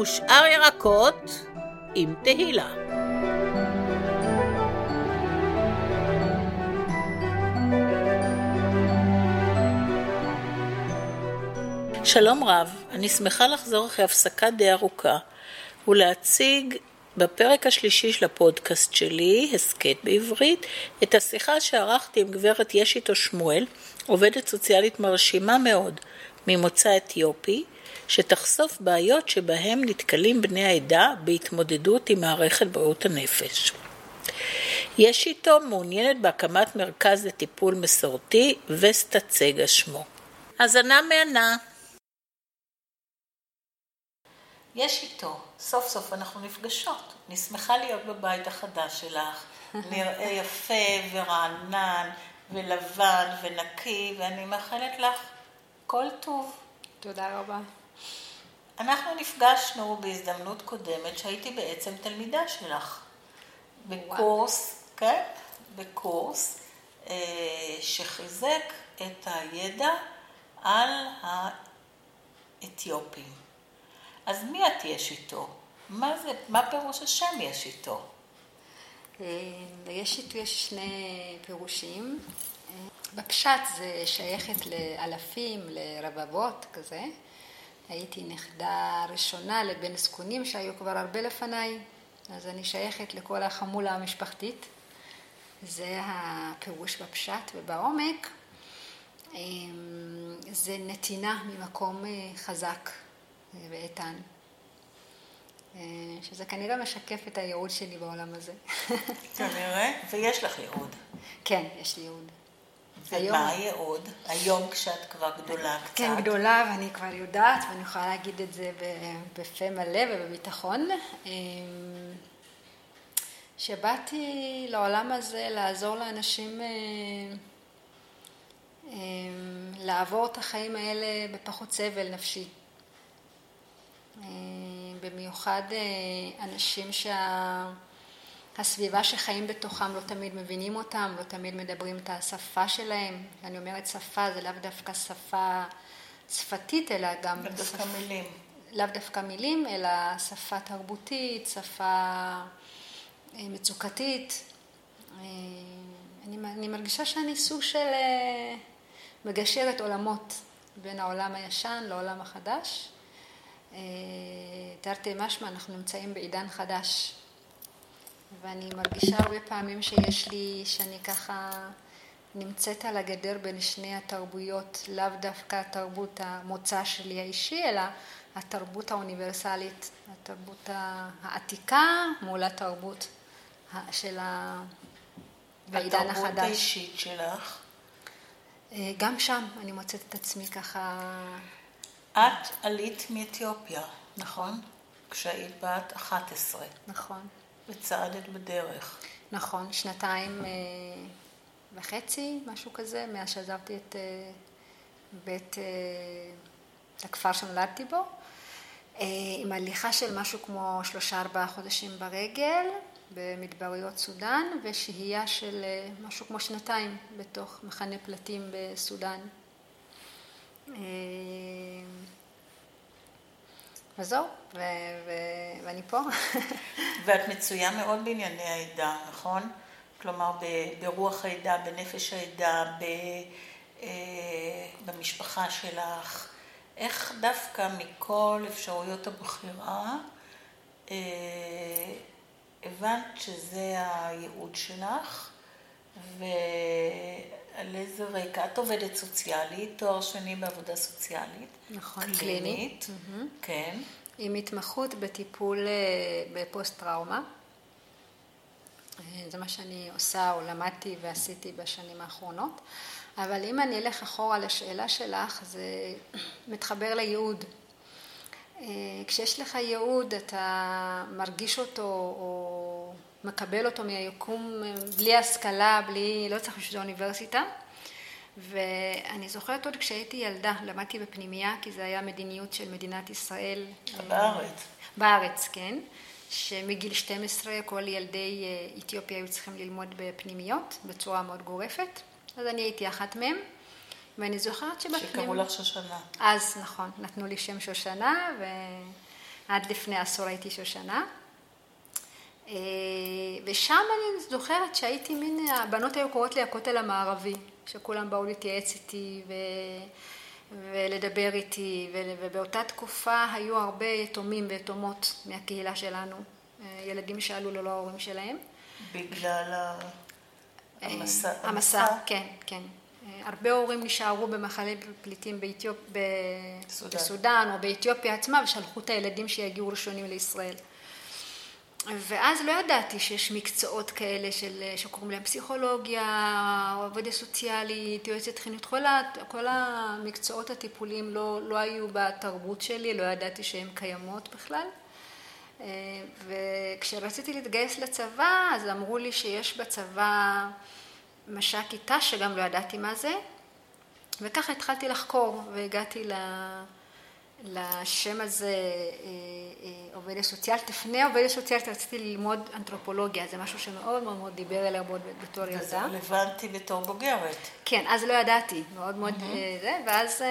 ושאר ירקות עם תהילה. שלום רב, אני שמחה לחזור אחרי הפסקה די ארוכה ולהציג בפרק השלישי של הפודקאסט שלי, הסכת בעברית, את השיחה שערכתי עם גברת ישיתו שמואל, עובדת סוציאלית מרשימה מאוד, ממוצא אתיופי, שתחשוף בעיות שבהם נתקלים בני העדה בהתמודדות עם מערכת בריאות הנפש. יש איתו מעוניינת בהקמת מרכז לטיפול מסורתי, וסטה צגה שמו. האזנה מהנה. יש איתו, סוף סוף אנחנו נפגשות. אני שמחה להיות בבית החדש שלך. נראה יפה ורענן ולבן ונקי, ואני מאחלת לך כל טוב. תודה רבה. אנחנו נפגשנו בהזדמנות קודמת שהייתי בעצם תלמידה שלך. בקורס, כן? בקורס אה, שחיזק את הידע על האתיופים. אז מי את יש איתו? מה זה, מה פירוש השם יש איתו? ליש איתו יש שני פירושים. בפשט זה שייכת לאלפים, לרבבות כזה. הייתי נכדה ראשונה לבן זקונים שהיו כבר הרבה לפניי, אז אני שייכת לכל החמולה המשפחתית. זה הפירוש בפשט ובעומק. זה נתינה ממקום חזק ואיתן. שזה כנראה משקף את הייעוד שלי בעולם הזה. כנראה, ויש לך ייעוד. כן, יש לי ייעוד. ומה הייעוד? היום כשאת כבר גדולה קצת. כן, גדולה, ואני כבר יודעת, ואני יכולה להגיד את זה בפה מלא ובביטחון. שבאתי לעולם הזה לעזור לאנשים לעבור את החיים האלה בפחות סבל נפשי. במיוחד אנשים שהסביבה שחיים בתוכם לא תמיד מבינים אותם, לא תמיד מדברים את השפה שלהם. אני אומרת שפה, זה לאו דווקא שפה שפתית, אלא גם... לאו דווקא מילים. לאו דווקא מילים, אלא שפה תרבותית, שפה מצוקתית. אני, אני מרגישה שאני סוג של מגשרת עולמות בין העולם הישן לעולם החדש. תרתי משמע, אנחנו נמצאים בעידן חדש. ואני מרגישה הרבה פעמים שיש לי, שאני ככה נמצאת על הגדר בין שני התרבויות, לאו דווקא התרבות המוצא שלי האישי, אלא התרבות האוניברסלית, התרבות העתיקה מול התרבות של העידן החדש. התרבות האישית שלך? גם שם אני מוצאת את עצמי ככה... את עלית מאתיופיה, נכון? כשהיית בת 11. נכון. וצעדת בדרך. נכון, שנתיים וחצי, משהו כזה, מאז שעזבתי את בית, את הכפר שנולדתי בו, עם הליכה של משהו כמו שלושה ארבעה חודשים ברגל, במדבריות סודאן, ושהייה של משהו כמו שנתיים בתוך מחנה פלטים בסודאן. וזהו, ו- ו- ואני פה. ואת מצויה מאוד בענייני העדה, נכון? כלומר, ברוח העדה, בנפש העדה, במשפחה שלך. איך דווקא מכל אפשרויות הבחירה הבנת שזה הייעוד שלך, ועל איזה רקע? את עובדת סוציאלית, תואר שני בעבודה סוציאלית. נכון, קלינית. קלינית. כן. עם התמחות בטיפול בפוסט-טראומה. זה מה שאני עושה או למדתי ועשיתי בשנים האחרונות. אבל אם אני אלך אחורה לשאלה שלך, זה מתחבר לייעוד. כשיש לך ייעוד, אתה מרגיש אותו או מקבל אותו מהיקום בלי השכלה, בלי, לא צריך בשביל אוניברסיטה. ואני זוכרת עוד כשהייתי ילדה, למדתי בפנימייה, כי זה היה מדיניות של מדינת ישראל. בארץ. בארץ, כן. שמגיל 12 כל ילדי אתיופיה היו צריכים ללמוד בפנימיות בצורה מאוד גורפת. אז אני הייתי אחת מהם. ואני זוכרת שבפנימיות... שקראו לך שושנה. אז, נכון, נתנו לי שם שושנה, עד לפני עשור הייתי שושנה. אה, ושם אני זוכרת שהייתי מין, הבנות היו קוראות לי הכותל המערבי, שכולם באו להתייעץ איתי ו... ולדבר איתי, ובאותה תקופה היו הרבה יתומים ויתומות מהקהילה שלנו, אה, ילדים שעלו ללא ההורים שלהם. בגלל המסע? המסע, כן, כן. הרבה הורים נשארו במחנה פליטים באתיופ... בסודן. בסודן או באתיופיה עצמה ושלחו את הילדים שיגיעו ראשונים לישראל. ואז לא ידעתי שיש מקצועות כאלה של, שקוראים להם פסיכולוגיה, או עבודה סוציאלית, יועצת חינוך, כל, כל המקצועות הטיפוליים לא, לא היו בתרבות שלי, לא ידעתי שהן קיימות בכלל. וכשרציתי להתגייס לצבא, אז אמרו לי שיש בצבא מש"ק כיתה, שגם לא ידעתי מה זה, וככה התחלתי לחקור, והגעתי לשם הזה, אה, אה, עובדת סוציאלית. לפני עובדת סוציאלית רציתי ללמוד אנתרופולוגיה, זה משהו שמאוד מאוד מאוד דיבר אליי מאוד בתור ילדה. וזה רלוונטי בתור בוגרת. כן, אז לא ידעתי, מאוד מאוד זה, ואז...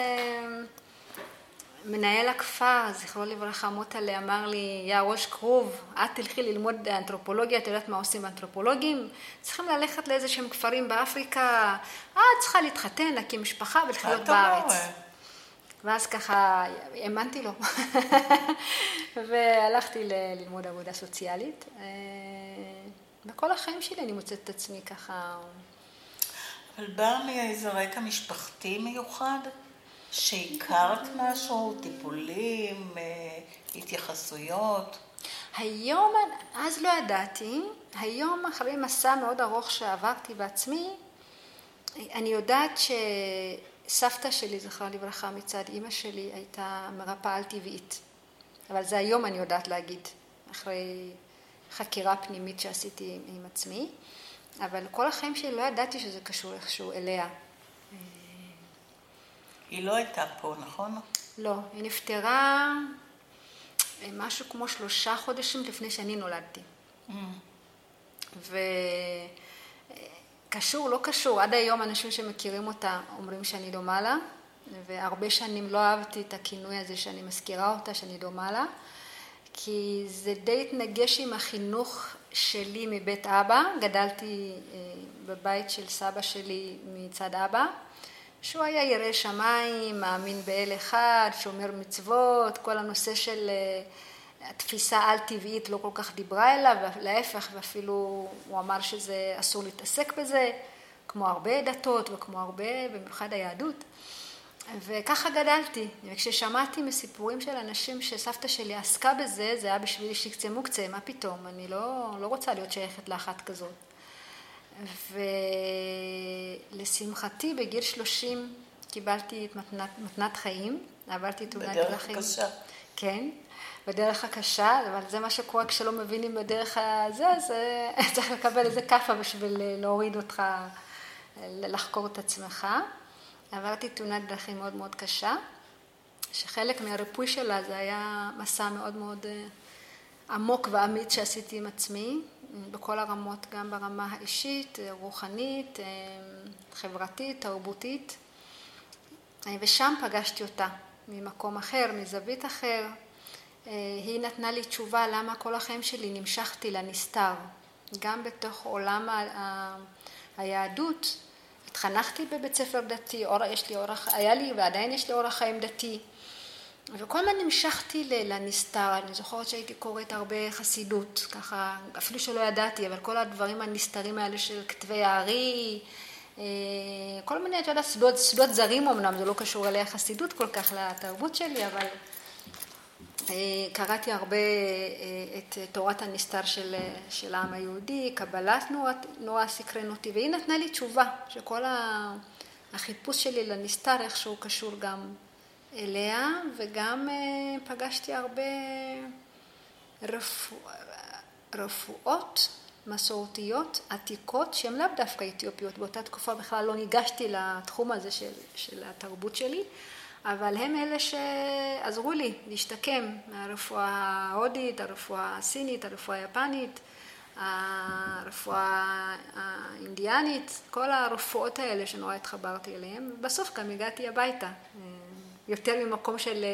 מנהל הכפר, זכרו לברכה, מוטלה, אמר לי, יא ראש כרוב, את תלכי ללמוד אנתרופולוגיה, את יודעת מה עושים אנתרופולוגים? צריכים ללכת לאיזה שהם כפרים באפריקה, את צריכה להתחתן, להקים משפחה ולחיות בארץ. ואז ככה האמנתי לו, והלכתי ללמוד עבודה סוציאלית. בכל החיים שלי אני מוצאת את עצמי ככה... אבל בא מאיזה רקע משפחתי מיוחד? שהכרת משהו, טיפולים, אה, התייחסויות? היום, אז לא ידעתי, היום אחרי מסע מאוד ארוך שעברתי בעצמי, אני יודעת שסבתא שלי, זכרה לברכה, מצד אימא שלי, הייתה מרפאה על טבעית. אבל זה היום אני יודעת להגיד, אחרי חקירה פנימית שעשיתי עם עצמי. אבל כל החיים שלי לא ידעתי שזה קשור איכשהו אליה. היא לא הייתה פה, נכון? לא, היא נפטרה אה, משהו כמו שלושה חודשים לפני שאני נולדתי. Mm. וקשור, לא קשור, עד היום אנשים שמכירים אותה אומרים שאני דומה לה, והרבה שנים לא אהבתי את הכינוי הזה שאני מזכירה אותה, שאני דומה לה, כי זה די התנגש עם החינוך שלי מבית אבא, גדלתי אה, בבית של סבא שלי מצד אבא. שהוא היה ירא שמיים, מאמין באל אחד, שומר מצוות, כל הנושא של אה, התפיסה על-טבעית לא כל כך דיברה אליו, להפך, ואפילו הוא אמר שזה אסור להתעסק בזה, כמו הרבה דתות וכמו הרבה, במיוחד היהדות. וככה גדלתי, וכששמעתי מסיפורים של אנשים שסבתא שלי עסקה בזה, זה היה בשבילי שיקצה מוקצה, מה פתאום, אני לא, לא רוצה להיות שייכת לאחת כזאת. ולשמחתי בגיל 30 קיבלתי את מתנת, מתנת חיים, עברתי תאונת דרכים. בדרך הקשה. כן, בדרך הקשה, אבל זה מה שקורה כשלא מבינים בדרך הזה, אז אה, צריך לקבל איזה כאפה בשביל להוריד אותך, לחקור את עצמך. עברתי תאונת דרכים מאוד מאוד קשה, שחלק מהריפוי שלה זה היה מסע מאוד מאוד אה, עמוק ואמיץ שעשיתי עם עצמי. בכל הרמות, גם ברמה האישית, רוחנית, חברתית, תרבותית. ושם פגשתי אותה, ממקום אחר, מזווית אחר. היא נתנה לי תשובה למה כל החיים שלי נמשכתי לנסתר. גם בתוך עולם ה... היהדות, התחנכתי בבית ספר דתי, יש לי אורח, היה לי ועדיין יש לי אורח חיים דתי. וכל הזמן נמשכתי לנסתר, אני זוכרת שהייתי קוראת הרבה חסידות, ככה, אפילו שלא ידעתי, אבל כל הדברים הנסתרים האלה של כתבי הארי, אה, כל מיני, את יודעת, שדות זרים אמנם, זה לא קשור אליי החסידות כל כך לתרבות שלי, אבל אה, קראתי הרבה אה, את תורת הנסתר של, של העם היהודי, קבלת נורא, סקרן אותי, והיא נתנה לי תשובה, שכל החיפוש שלי לנסתר איכשהו קשור גם אליה, וגם אה, פגשתי הרבה רפוא... רפואות מסורתיות עתיקות שהן לאו דווקא אתיופיות, באותה תקופה בכלל לא ניגשתי לתחום הזה של, של התרבות שלי, אבל הם אלה שעזרו לי להשתקם מהרפואה ההודית, הרפואה הסינית, הרפואה היפנית, הרפואה האינדיאנית, כל הרפואות האלה שנורא התחברתי אליהן, ובסוף גם הגעתי הביתה. יותר ממקום של,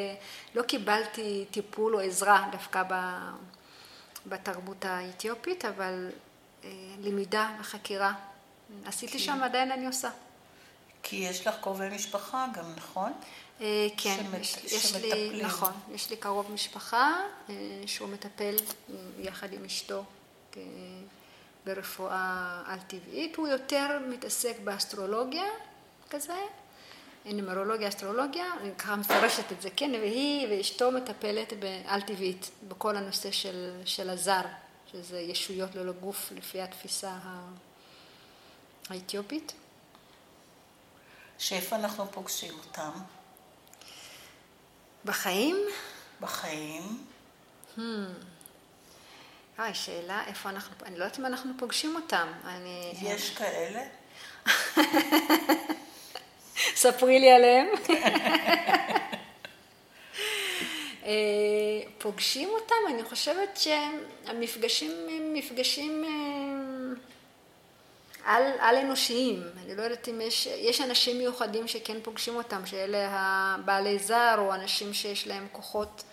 לא קיבלתי טיפול או עזרה דווקא בתרבות האתיופית, אבל למידה וחקירה עשיתי שם, עדיין אני עושה. כי יש לך קרובי משפחה גם, נכון? כן, יש, יש לי, נכון, יש לי קרוב משפחה שהוא מטפל יחד עם אשתו ברפואה על-טבעית, הוא יותר מתעסק באסטרולוגיה כזה, נומרולוגיה, אסטרולוגיה, אני ככה מפרשת את זה, כן, והיא ואשתו מטפלת על-טבעית, בכל הנושא של, של הזר, שזה ישויות ללא גוף לפי התפיסה האתיופית. שאיפה אנחנו פוגשים אותם? בחיים? בחיים. Hmm. אה, שאלה איפה אנחנו, אני לא יודעת אם אנחנו פוגשים אותם. אני... יש כאלה? ספרי לי עליהם. פוגשים אותם, אני חושבת שהמפגשים הם מפגשים על, על אנושיים. אני לא יודעת אם יש, יש אנשים מיוחדים שכן פוגשים אותם, שאלה הבעלי זר או אנשים שיש להם כוחות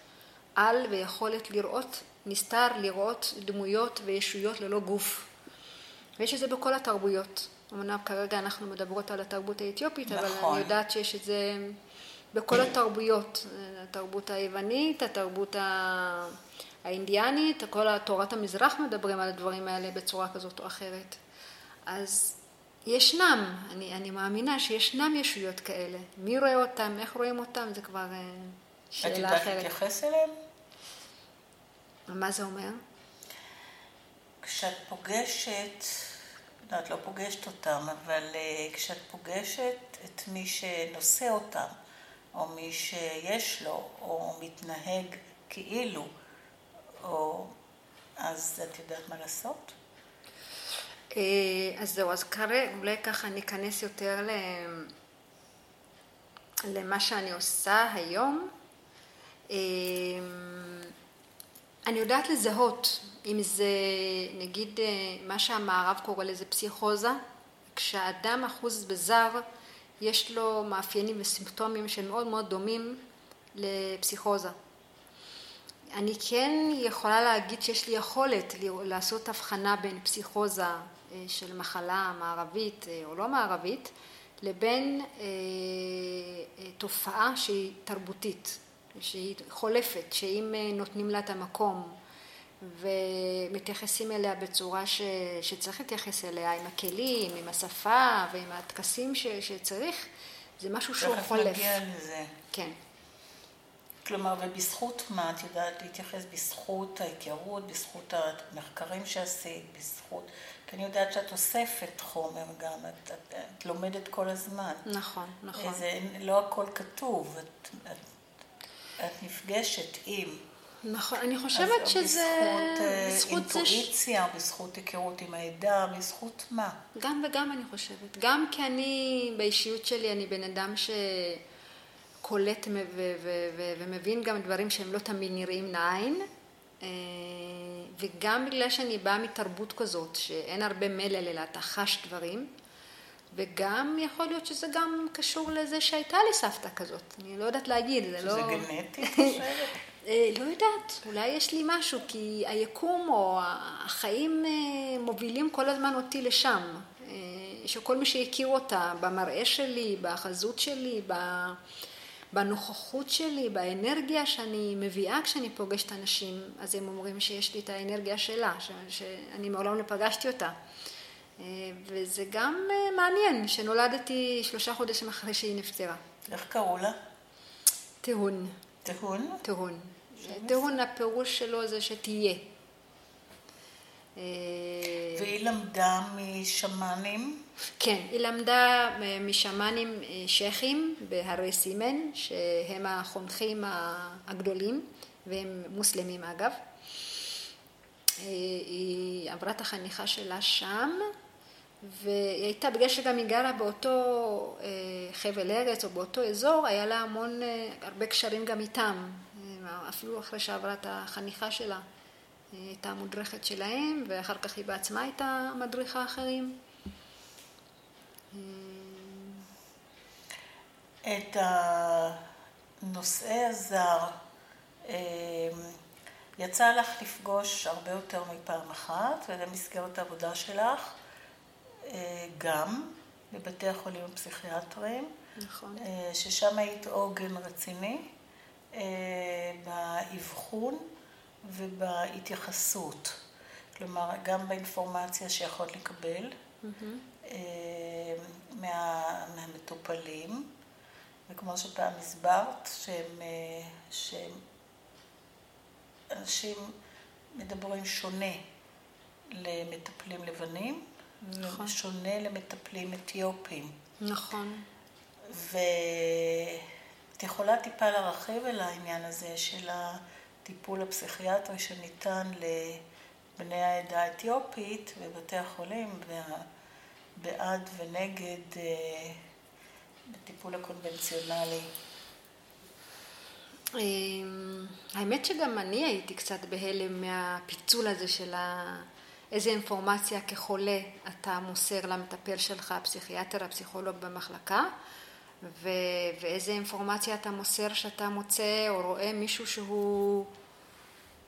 על ויכולת לראות, נסתר לראות דמויות וישויות ללא גוף. ויש את זה בכל התרבויות. אמנם כרגע אנחנו מדברות על התרבות האתיופית, נכון. אבל אני יודעת שיש את זה בכל התרבויות. התרבות היוונית, התרבות האינדיאנית, כל תורת המזרח מדברים על הדברים האלה בצורה כזאת או אחרת. אז ישנם, אני, אני מאמינה שישנם ישויות כאלה. מי רואה אותם, איך רואים אותם, זה כבר שאלה אחרת. את יודעת להתייחס אליהם? מה זה אומר? כשאת פוגשת, לא, את לא פוגשת אותם, אבל uh, כשאת פוגשת את מי שנושא אותם, או מי שיש לו, או מתנהג כאילו, או... אז את יודעת מה לעשות? אז זהו, אז כרגע אולי ככה ניכנס יותר למה שאני עושה היום. אני יודעת לזהות אם זה נגיד מה שהמערב קורא לזה פסיכוזה, כשאדם אחוז בזר יש לו מאפיינים וסימפטומים שמאוד מאוד דומים לפסיכוזה. אני כן יכולה להגיד שיש לי יכולת לעשות הבחנה בין פסיכוזה של מחלה מערבית או לא מערבית, לבין תופעה שהיא תרבותית, שהיא חולפת, שאם נותנים לה את המקום ומתייחסים אליה בצורה ש, שצריך להתייחס אליה, עם הכלים, עם השפה ועם הטקסים ש, שצריך, זה משהו שהוא חולף. תכף נגיע לזה. כן. כלומר, ובזכות מה את יודעת להתייחס? בזכות ההיכרות, בזכות המחקרים שעשית, בזכות... כי אני יודעת שאת אוספת חומר גם, את, את, את לומדת כל הזמן. נכון, נכון. זה לא הכל כתוב, את, את, את נפגשת עם. נכון, אני חושבת שזה... בזכות אינטואיציה, ש... בזכות היכרות עם העדה, בזכות מה? גם וגם אני חושבת. גם כי אני, באישיות שלי, אני בן אדם שקולט ומבין גם דברים שהם לא תמיד נראים לעין. וגם בגלל שאני באה מתרבות כזאת, שאין הרבה מלל אלא אתה חש דברים, וגם יכול להיות שזה גם קשור לזה שהייתה לי סבתא כזאת. אני לא יודעת להגיד, זה לא... שזה גנטי, חושבת? לא יודעת, אולי יש לי משהו, כי היקום או החיים מובילים כל הזמן אותי לשם. שכל מי שהכיר אותה, במראה שלי, בחזות שלי, בנוכחות שלי, באנרגיה שאני מביאה כשאני פוגשת אנשים, אז הם אומרים שיש לי את האנרגיה שלה, שאני מעולם לא פגשתי אותה. וזה גם מעניין, שנולדתי שלושה חודשים אחרי שהיא נפטרה. איך קראו לה? תהון. תהון? תהון. תהון הפירוש שלו זה שתהיה. והיא למדה משמאנים? כן, היא למדה משמאנים שייחים בהרי סימן, שהם החונכים הגדולים, והם מוסלמים אגב. היא עברה את החניכה שלה שם, והיא הייתה, בגלל שגם היא גרה באותו חבל ארץ או באותו אזור, היה לה המון, הרבה קשרים גם איתם, אפילו אחרי שעברה את החניכה שלה. הייתה מודרכת שלהם, ואחר כך היא בעצמה הייתה מדריכה אחרים. את נושאי הזר, אמ, יצא לך לפגוש הרבה יותר מפעם אחת, ולמסגרת העבודה שלך, אה, גם בבתי החולים הפסיכיאטריים. נכון. אה, ששם היית עוגן רציני אה, באבחון ובהתייחסות. כלומר, גם באינפורמציה שיכולת לקבל mm-hmm. מה, מהמטופלים, וכמו שפעם הסברת, שהם, שהם אנשים מדברים שונה למטפלים לבנים, נכון. ושונה למטפלים אתיופים. נכון. ואת יכולה טיפה להרחיב על העניין הזה של הטיפול הפסיכיאטרי שניתן לבני העדה האתיופית בבתי החולים, בעד ונגד אה, בטיפול הקונבנציונלי. אמ, האמת שגם אני הייתי קצת בהלם מהפיצול הזה של ה... איזה אינפורמציה כחולה אתה מוסר למטפל שלך, הפסיכיאטר, הפסיכולוג במחלקה, ו- ואיזה אינפורמציה אתה מוסר שאתה מוצא או רואה מישהו שהוא,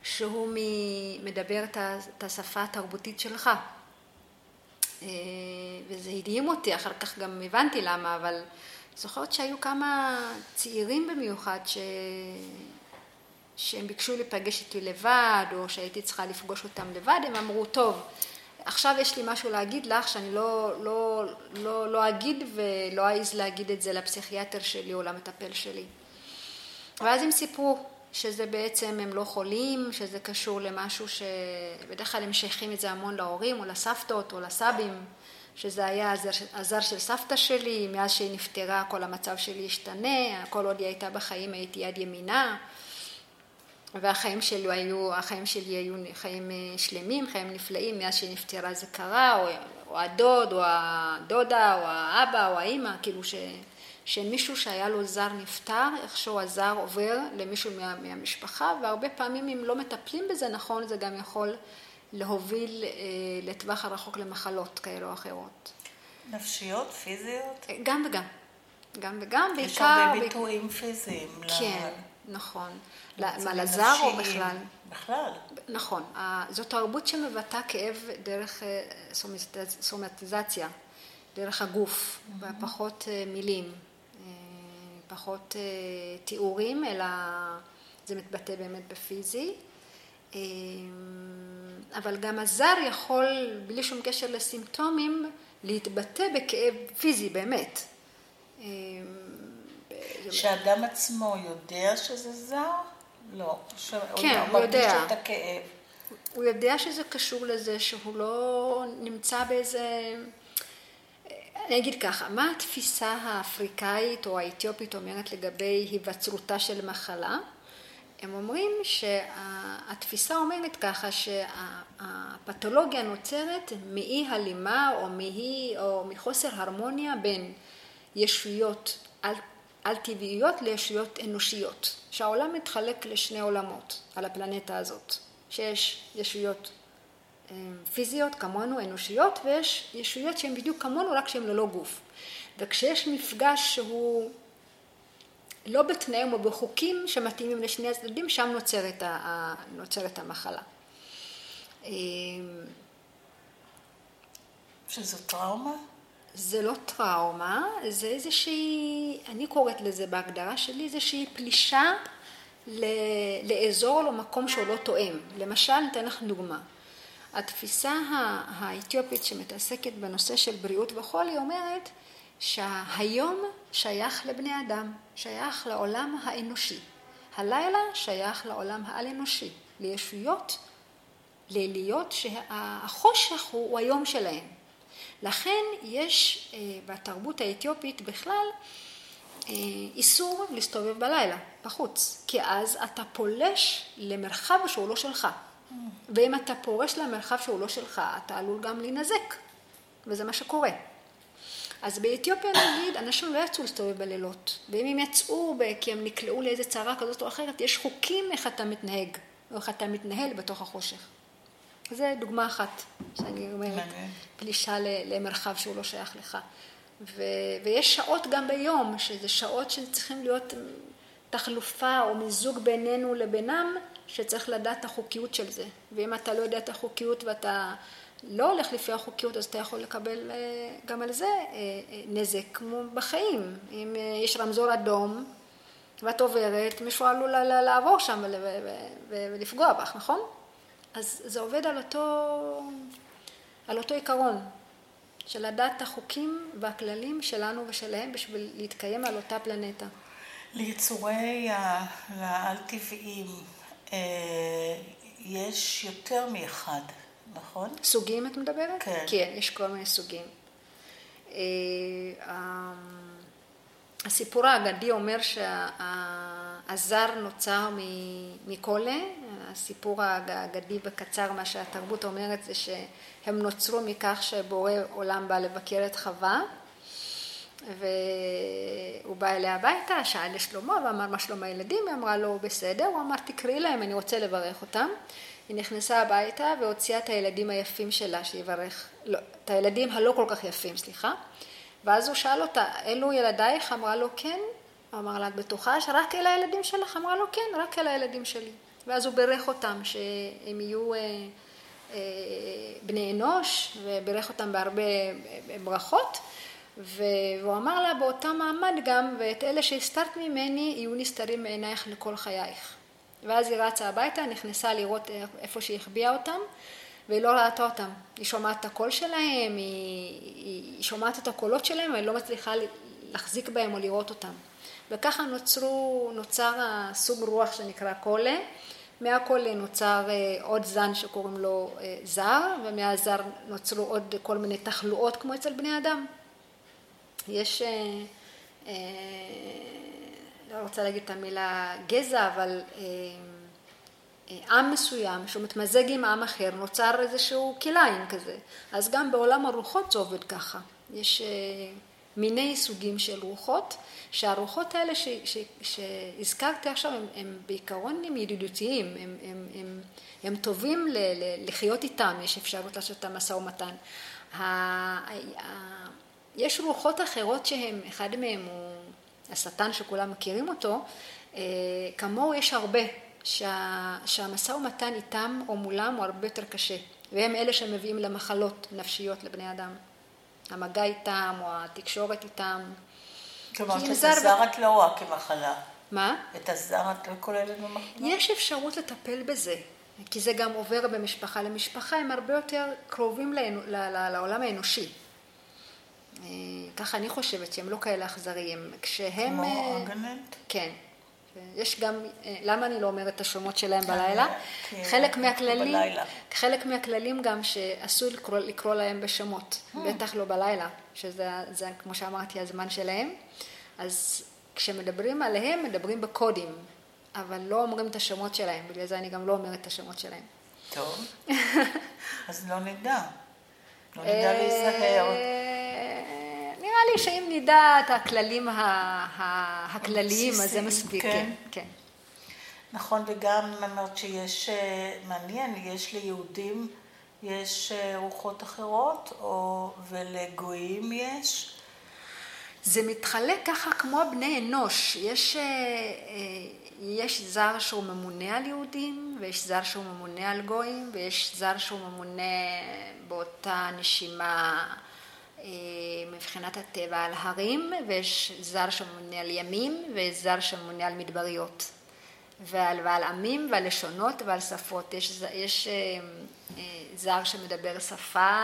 שהוא מ- מדבר את השפה התרבותית שלך. אה, וזה הדהים אותי, אחר כך גם הבנתי למה, אבל זוכרת שהיו כמה צעירים במיוחד ש... שהם ביקשו להיפגש איתי לבד, או שהייתי צריכה לפגוש אותם לבד, הם אמרו, טוב, עכשיו יש לי משהו להגיד לך שאני לא, לא, לא, לא אגיד ולא אעז להגיד את זה לפסיכיאטר שלי או למטפל שלי. ואז הם סיפרו שזה בעצם, הם לא חולים, שזה קשור למשהו שבדרך כלל הם שייכים את זה המון להורים או לסבתות או לסבים, שזה היה הזר, הזר של סבתא שלי, מאז שהיא נפטרה כל המצב שלי השתנה, כל עוד היא הייתה בחיים הייתי יד ימינה. והחיים שלי היו, החיים שלי היו חיים אה, שלמים, חיים נפלאים, מאז שנפטרה זה קרה, או, או הדוד, או הדודה, או האבא, או האימא, כאילו ש, שמישהו שהיה לו זר נפטר, איכשהו הזר עובר למישהו מה, מהמשפחה, והרבה פעמים אם לא מטפלים בזה נכון, זה גם יכול להוביל אה, לטווח הרחוק למחלות כאלו או אחרות. נפשיות, פיזיות? גם וגם. גם וגם, בעיקר... יש הרבה ביטויים פיזיים. כן, נכון. מה, לזר או בכלל? בכלל. נכון. זו תרבות שמבטאה כאב דרך אה, סומטיזציה, דרך הגוף, ופחות אה, מילים, אה, פחות תיאורים, אלא זה מתבטא באמת בפיזי. אבל גם הזר יכול, בלי שום קשר לסימפטומים, להתבטא בכאב פיזי, באמת. שאדם עצמו יודע שזה זר? לא. כן, הוא יודע. מרגיש את הכאב. הוא יודע שזה קשור לזה שהוא לא נמצא באיזה... אני אגיד ככה, מה התפיסה האפריקאית או האתיופית אומרת לגבי היווצרותה של מחלה? הם אומרים שהתפיסה אומרת ככה שהפתולוגיה נוצרת מאי הלימה או, מאי, או מחוסר הרמוניה בין ישויות על-טבעיות לישויות אנושיות, שהעולם מתחלק לשני עולמות על הפלנטה הזאת, שיש ישויות אה, פיזיות כמונו, אנושיות, ויש ישויות שהן בדיוק כמונו, רק שהן ללא גוף. וכשיש מפגש שהוא לא בתנאים או בחוקים שמתאימים לשני הצדדים, שם נוצרת, ה, נוצרת המחלה. אה, שזו טראומה? זה לא טראומה, זה איזושהי, אני קוראת לזה בהגדרה שלי, איזושהי פלישה לאזור או למקום שהוא לא תואם. למשל, ניתן לך דוגמה. התפיסה האתיופית שמתעסקת בנושא של בריאות וחולי אומרת שהיום שייך לבני אדם, שייך לעולם האנושי. הלילה שייך לעולם העל-אנושי, לישויות, ללהיות שהחושך הוא, הוא היום שלהם. לכן יש אה, בתרבות האתיופית בכלל אה, איסור להסתובב בלילה בחוץ, כי אז אתה פולש למרחב שהוא לא שלך. ואם אתה פורש למרחב שהוא לא שלך, אתה עלול גם להינזק, וזה מה שקורה. אז באתיופיה נגיד, אנשים לא יצאו להסתובב בלילות, ואם הם יצאו כי הם נקלעו לאיזה צרה כזאת או אחרת, יש חוקים איך אתה מתנהג, או איך אתה מתנהל בתוך החושך. זה דוגמה אחת שאני אומרת, פלישה למרחב שהוא לא שייך לך. ו, ויש שעות גם ביום, שזה שעות שצריכים להיות תחלופה או מיזוג בינינו לבינם, שצריך לדעת את החוקיות של זה. ואם אתה לא יודע את החוקיות ואתה לא הולך לפי החוקיות, אז אתה יכול לקבל גם על זה נזק, כמו בחיים. אם יש רמזור אדום ואת עוברת, מישהו עלול לעבור שם ולפגוע בך, נכון? אז זה עובד על אותו, על אותו עיקרון, של לדעת את החוקים והכללים שלנו ושלהם בשביל להתקיים על אותה פלנטה. ליצורי העל-טבעיים יש יותר מאחד, נכון? סוגים את מדברת? כן. כן, יש כל מיני סוגים. הסיפור האגדי אומר שהזר נוצר מקולה, הסיפור האגדי וקצר, מה שהתרבות אומרת זה שהם נוצרו מכך שבורא עולם בא לבקר את חווה והוא בא אליה הביתה, שאל לשלמה ואמר מה שלום הילדים, היא אמרה לו בסדר, הוא אמר תקראי להם, אני רוצה לברך אותם. היא נכנסה הביתה והוציאה את הילדים היפים שלה שיברך, לא, את הילדים הלא כל כך יפים, סליחה. ואז הוא שאל אותה, אלו ילדייך? אמרה לו כן. אמר לה, את בטוחה שרק אלה הילדים שלך? אמרה לו כן, רק אלה הילדים שלי. ואז הוא בירך אותם שהם יהיו אה, אה, בני אנוש, ובירך אותם בהרבה ברכות. והוא אמר לה באותה מעמד גם, ואת אלה שהסתרת ממני יהיו נסתרים מעינייך לכל חייך. ואז היא רצה הביתה, נכנסה לראות איפה שהיא החביאה אותם, והיא לא ראתה אותם. היא שומעת את הקול שלהם, היא, היא שומעת את הקולות שלהם, אבל היא לא מצליחה להחזיק בהם או לראות אותם. וככה נוצרו, נוצר הסוג רוח שנקרא קולה. מהקולה נוצר עוד זן שקוראים לו זר, ומהזר נוצרו עוד כל מיני תחלואות כמו אצל בני אדם. יש, לא רוצה להגיד את המילה גזע, אבל עם מסוים שהוא מתמזג עם עם אחר, נוצר איזשהו כלאיים כזה. אז גם בעולם הרוחות זה עובד ככה. יש מיני סוגים של רוחות, שהרוחות האלה ש, ש, שהזכרתי עכשיו הם, הם בעיקרון הם ידידותיים, הם, הם, הם, הם טובים ל, ל, לחיות איתם, יש אפשרות לעשות את המשא ומתן. יש רוחות אחרות שהם, אחד מהם הוא השטן שכולם מכירים אותו, כמוהו יש הרבה, שה, שהמשא ומתן איתם או מולם הוא הרבה יותר קשה, והם אלה שמביאים למחלות נפשיות לבני אדם. המגע איתם או התקשורת איתם. כלומר, את הזר את לא רואה כמחלה. מה? את הזר את לא כוללת במחלה? יש אפשרות לטפל בזה, כי זה גם עובר במשפחה למשפחה, הם הרבה יותר קרובים לעולם האנושי. ככה אני חושבת שהם לא כאלה אכזריים. כשהם... כמו אגנט? כן. יש גם, למה אני לא אומרת את השמות שלהם בלילה? חלק מהכללים, חלק מהכללים גם שאסור לקרוא, לקרוא להם בשמות, בטח לא בלילה, שזה, זה, כמו שאמרתי, הזמן שלהם. אז כשמדברים עליהם, מדברים בקודים, אבל לא אומרים את השמות שלהם, בגלל זה אני גם לא אומרת את השמות שלהם. טוב, אז לא נדע. לא נדע להיזהר. לי שאם נדע את הכללים הכלליים, אז זה מספיק. כן, כן. נכון, וגם אמרת שיש, מעניין, יש ליהודים, יש רוחות אחרות, או, ולגויים יש? זה מתחלק ככה כמו בני אנוש. יש, יש זר שהוא ממונה על יהודים, ויש זר שהוא ממונה על גויים, ויש זר שהוא ממונה באותה נשימה מבחינת הטבע על הרים, ויש זר שממונה על ימים, ויש זר שממונה על מדבריות. ועל, ועל עמים ועל לשונות ועל שפות. יש, יש זר שמדבר שפה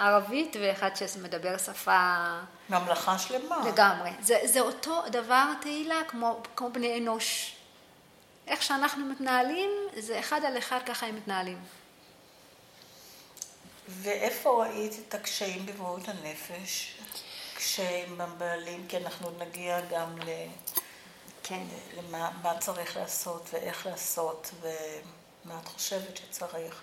ערבית ואחד שמדבר שפה... ממלכה שלמה. לגמרי. זה, זה אותו דבר, תהילה, כמו, כמו בני אנוש. איך שאנחנו מתנהלים, זה אחד על אחד ככה הם מתנהלים. ואיפה ראית את הקשיים בבריאות הנפש? קשיים בבעלים, כי אנחנו נגיע גם ל... כן. למה מה צריך לעשות ואיך לעשות ומה את חושבת שצריך.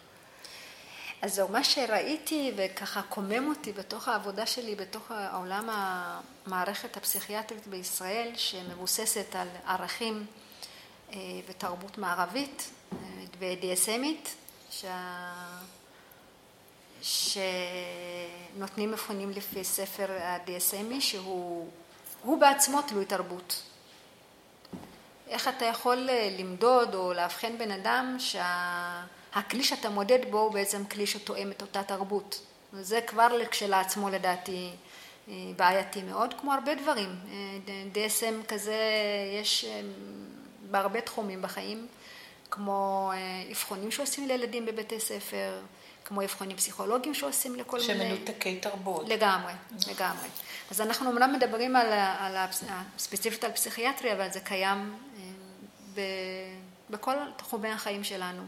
אז זהו, מה שראיתי וככה קומם אותי בתוך העבודה שלי, בתוך העולם המערכת הפסיכיאטרית בישראל, שמבוססת על ערכים ותרבות מערבית ו-DSMית, שה... שנותנים מפונים לפי ספר ה-DSMי, שהוא בעצמו תלוי תרבות. איך אתה יכול למדוד או לאבחן בן אדם שהכלי שאתה מודד בו הוא בעצם כלי שתואם את אותה תרבות. וזה כבר כשלעצמו לדעתי בעייתי מאוד, כמו הרבה דברים. DSM כזה יש בהרבה תחומים בחיים, כמו אבחונים שעושים לילדים בבתי ספר, כמו אבחונים פסיכולוגיים שעושים לכל מיני... שמנותקי תרבות. לגמרי, לגמרי. אז אנחנו אמנם מדברים על, על ספציפית על פסיכיאטריה, אבל זה קיים ב, בכל תחומי החיים שלנו.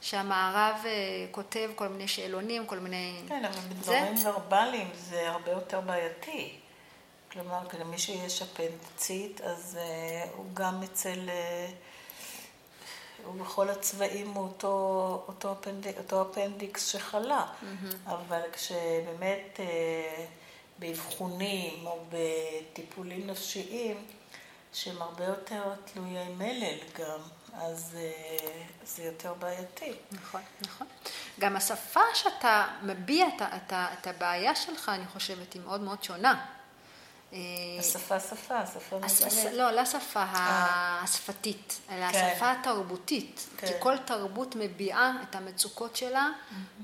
שהמערב כותב כל מיני שאלונים, כל מיני... כן, אבל בדברים. ורבליים זה הרבה יותר בעייתי. כלומר, למי שיש אפנדצית, אז uh, הוא גם אצל... Uh, בכל הצבעים הוא אותו, אותו, אפנדיק, אותו אפנדיקס שחלה. Mm-hmm. אבל כשבאמת uh, באבחונים או בטיפולים נפשיים, שהם הרבה יותר תלויי מלל גם, אז זה יותר בעייתי. נכון, נכון. גם השפה שאתה מביע את הבעיה שלך, אני חושבת, היא מאוד מאוד שונה. השפה שפה, השפה מגלת. לא, לא השפה השפתית, אלא כן. השפה התרבותית. כן. כי כל תרבות מביעה את המצוקות שלה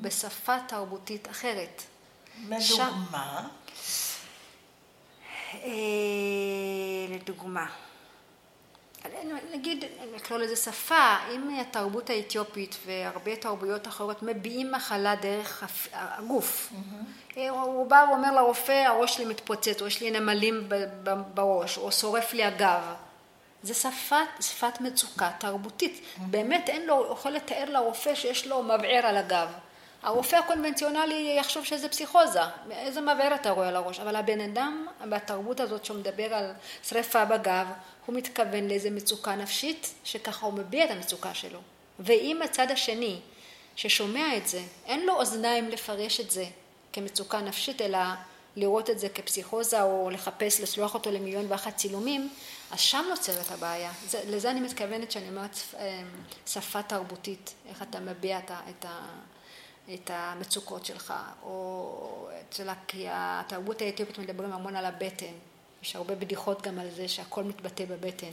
בשפה תרבותית אחרת. לדוגמה? לדוגמה. נגיד, נקרא לזה שפה, אם התרבות האתיופית והרבה תרבויות אחרות מביעים מחלה דרך הגוף. Mm-hmm. הוא בא ואומר לרופא, הראש שלי מתפוצץ, או יש לי נמלים בראש, או שורף לי הגב. זה שפת, שפת מצוקה תרבותית. Mm-hmm. באמת אין לו, יכול לתאר לרופא שיש לו מבער על הגב. הרופא הקונבנציונלי יחשוב שזה פסיכוזה, איזה מבער אתה רואה על הראש, אבל הבן אדם בתרבות הזאת שהוא מדבר על שרפה בגב, הוא מתכוון לאיזה מצוקה נפשית, שככה הוא מביע את המצוקה שלו. ואם הצד השני ששומע את זה, אין לו אוזניים לפרש את זה כמצוקה נפשית, אלא לראות את זה כפסיכוזה או לחפש, לסלוח אותו למיליון ואחת צילומים, אז שם נוצרת הבעיה. זה, לזה אני מתכוונת שאני אומרת אה, שפה תרבותית, איך אתה מביע את, את, את המצוקות שלך, או אצל, כי התרבות האתיופית מדברים המון על הבטן, יש הרבה בדיחות גם על זה שהכל מתבטא בבטן,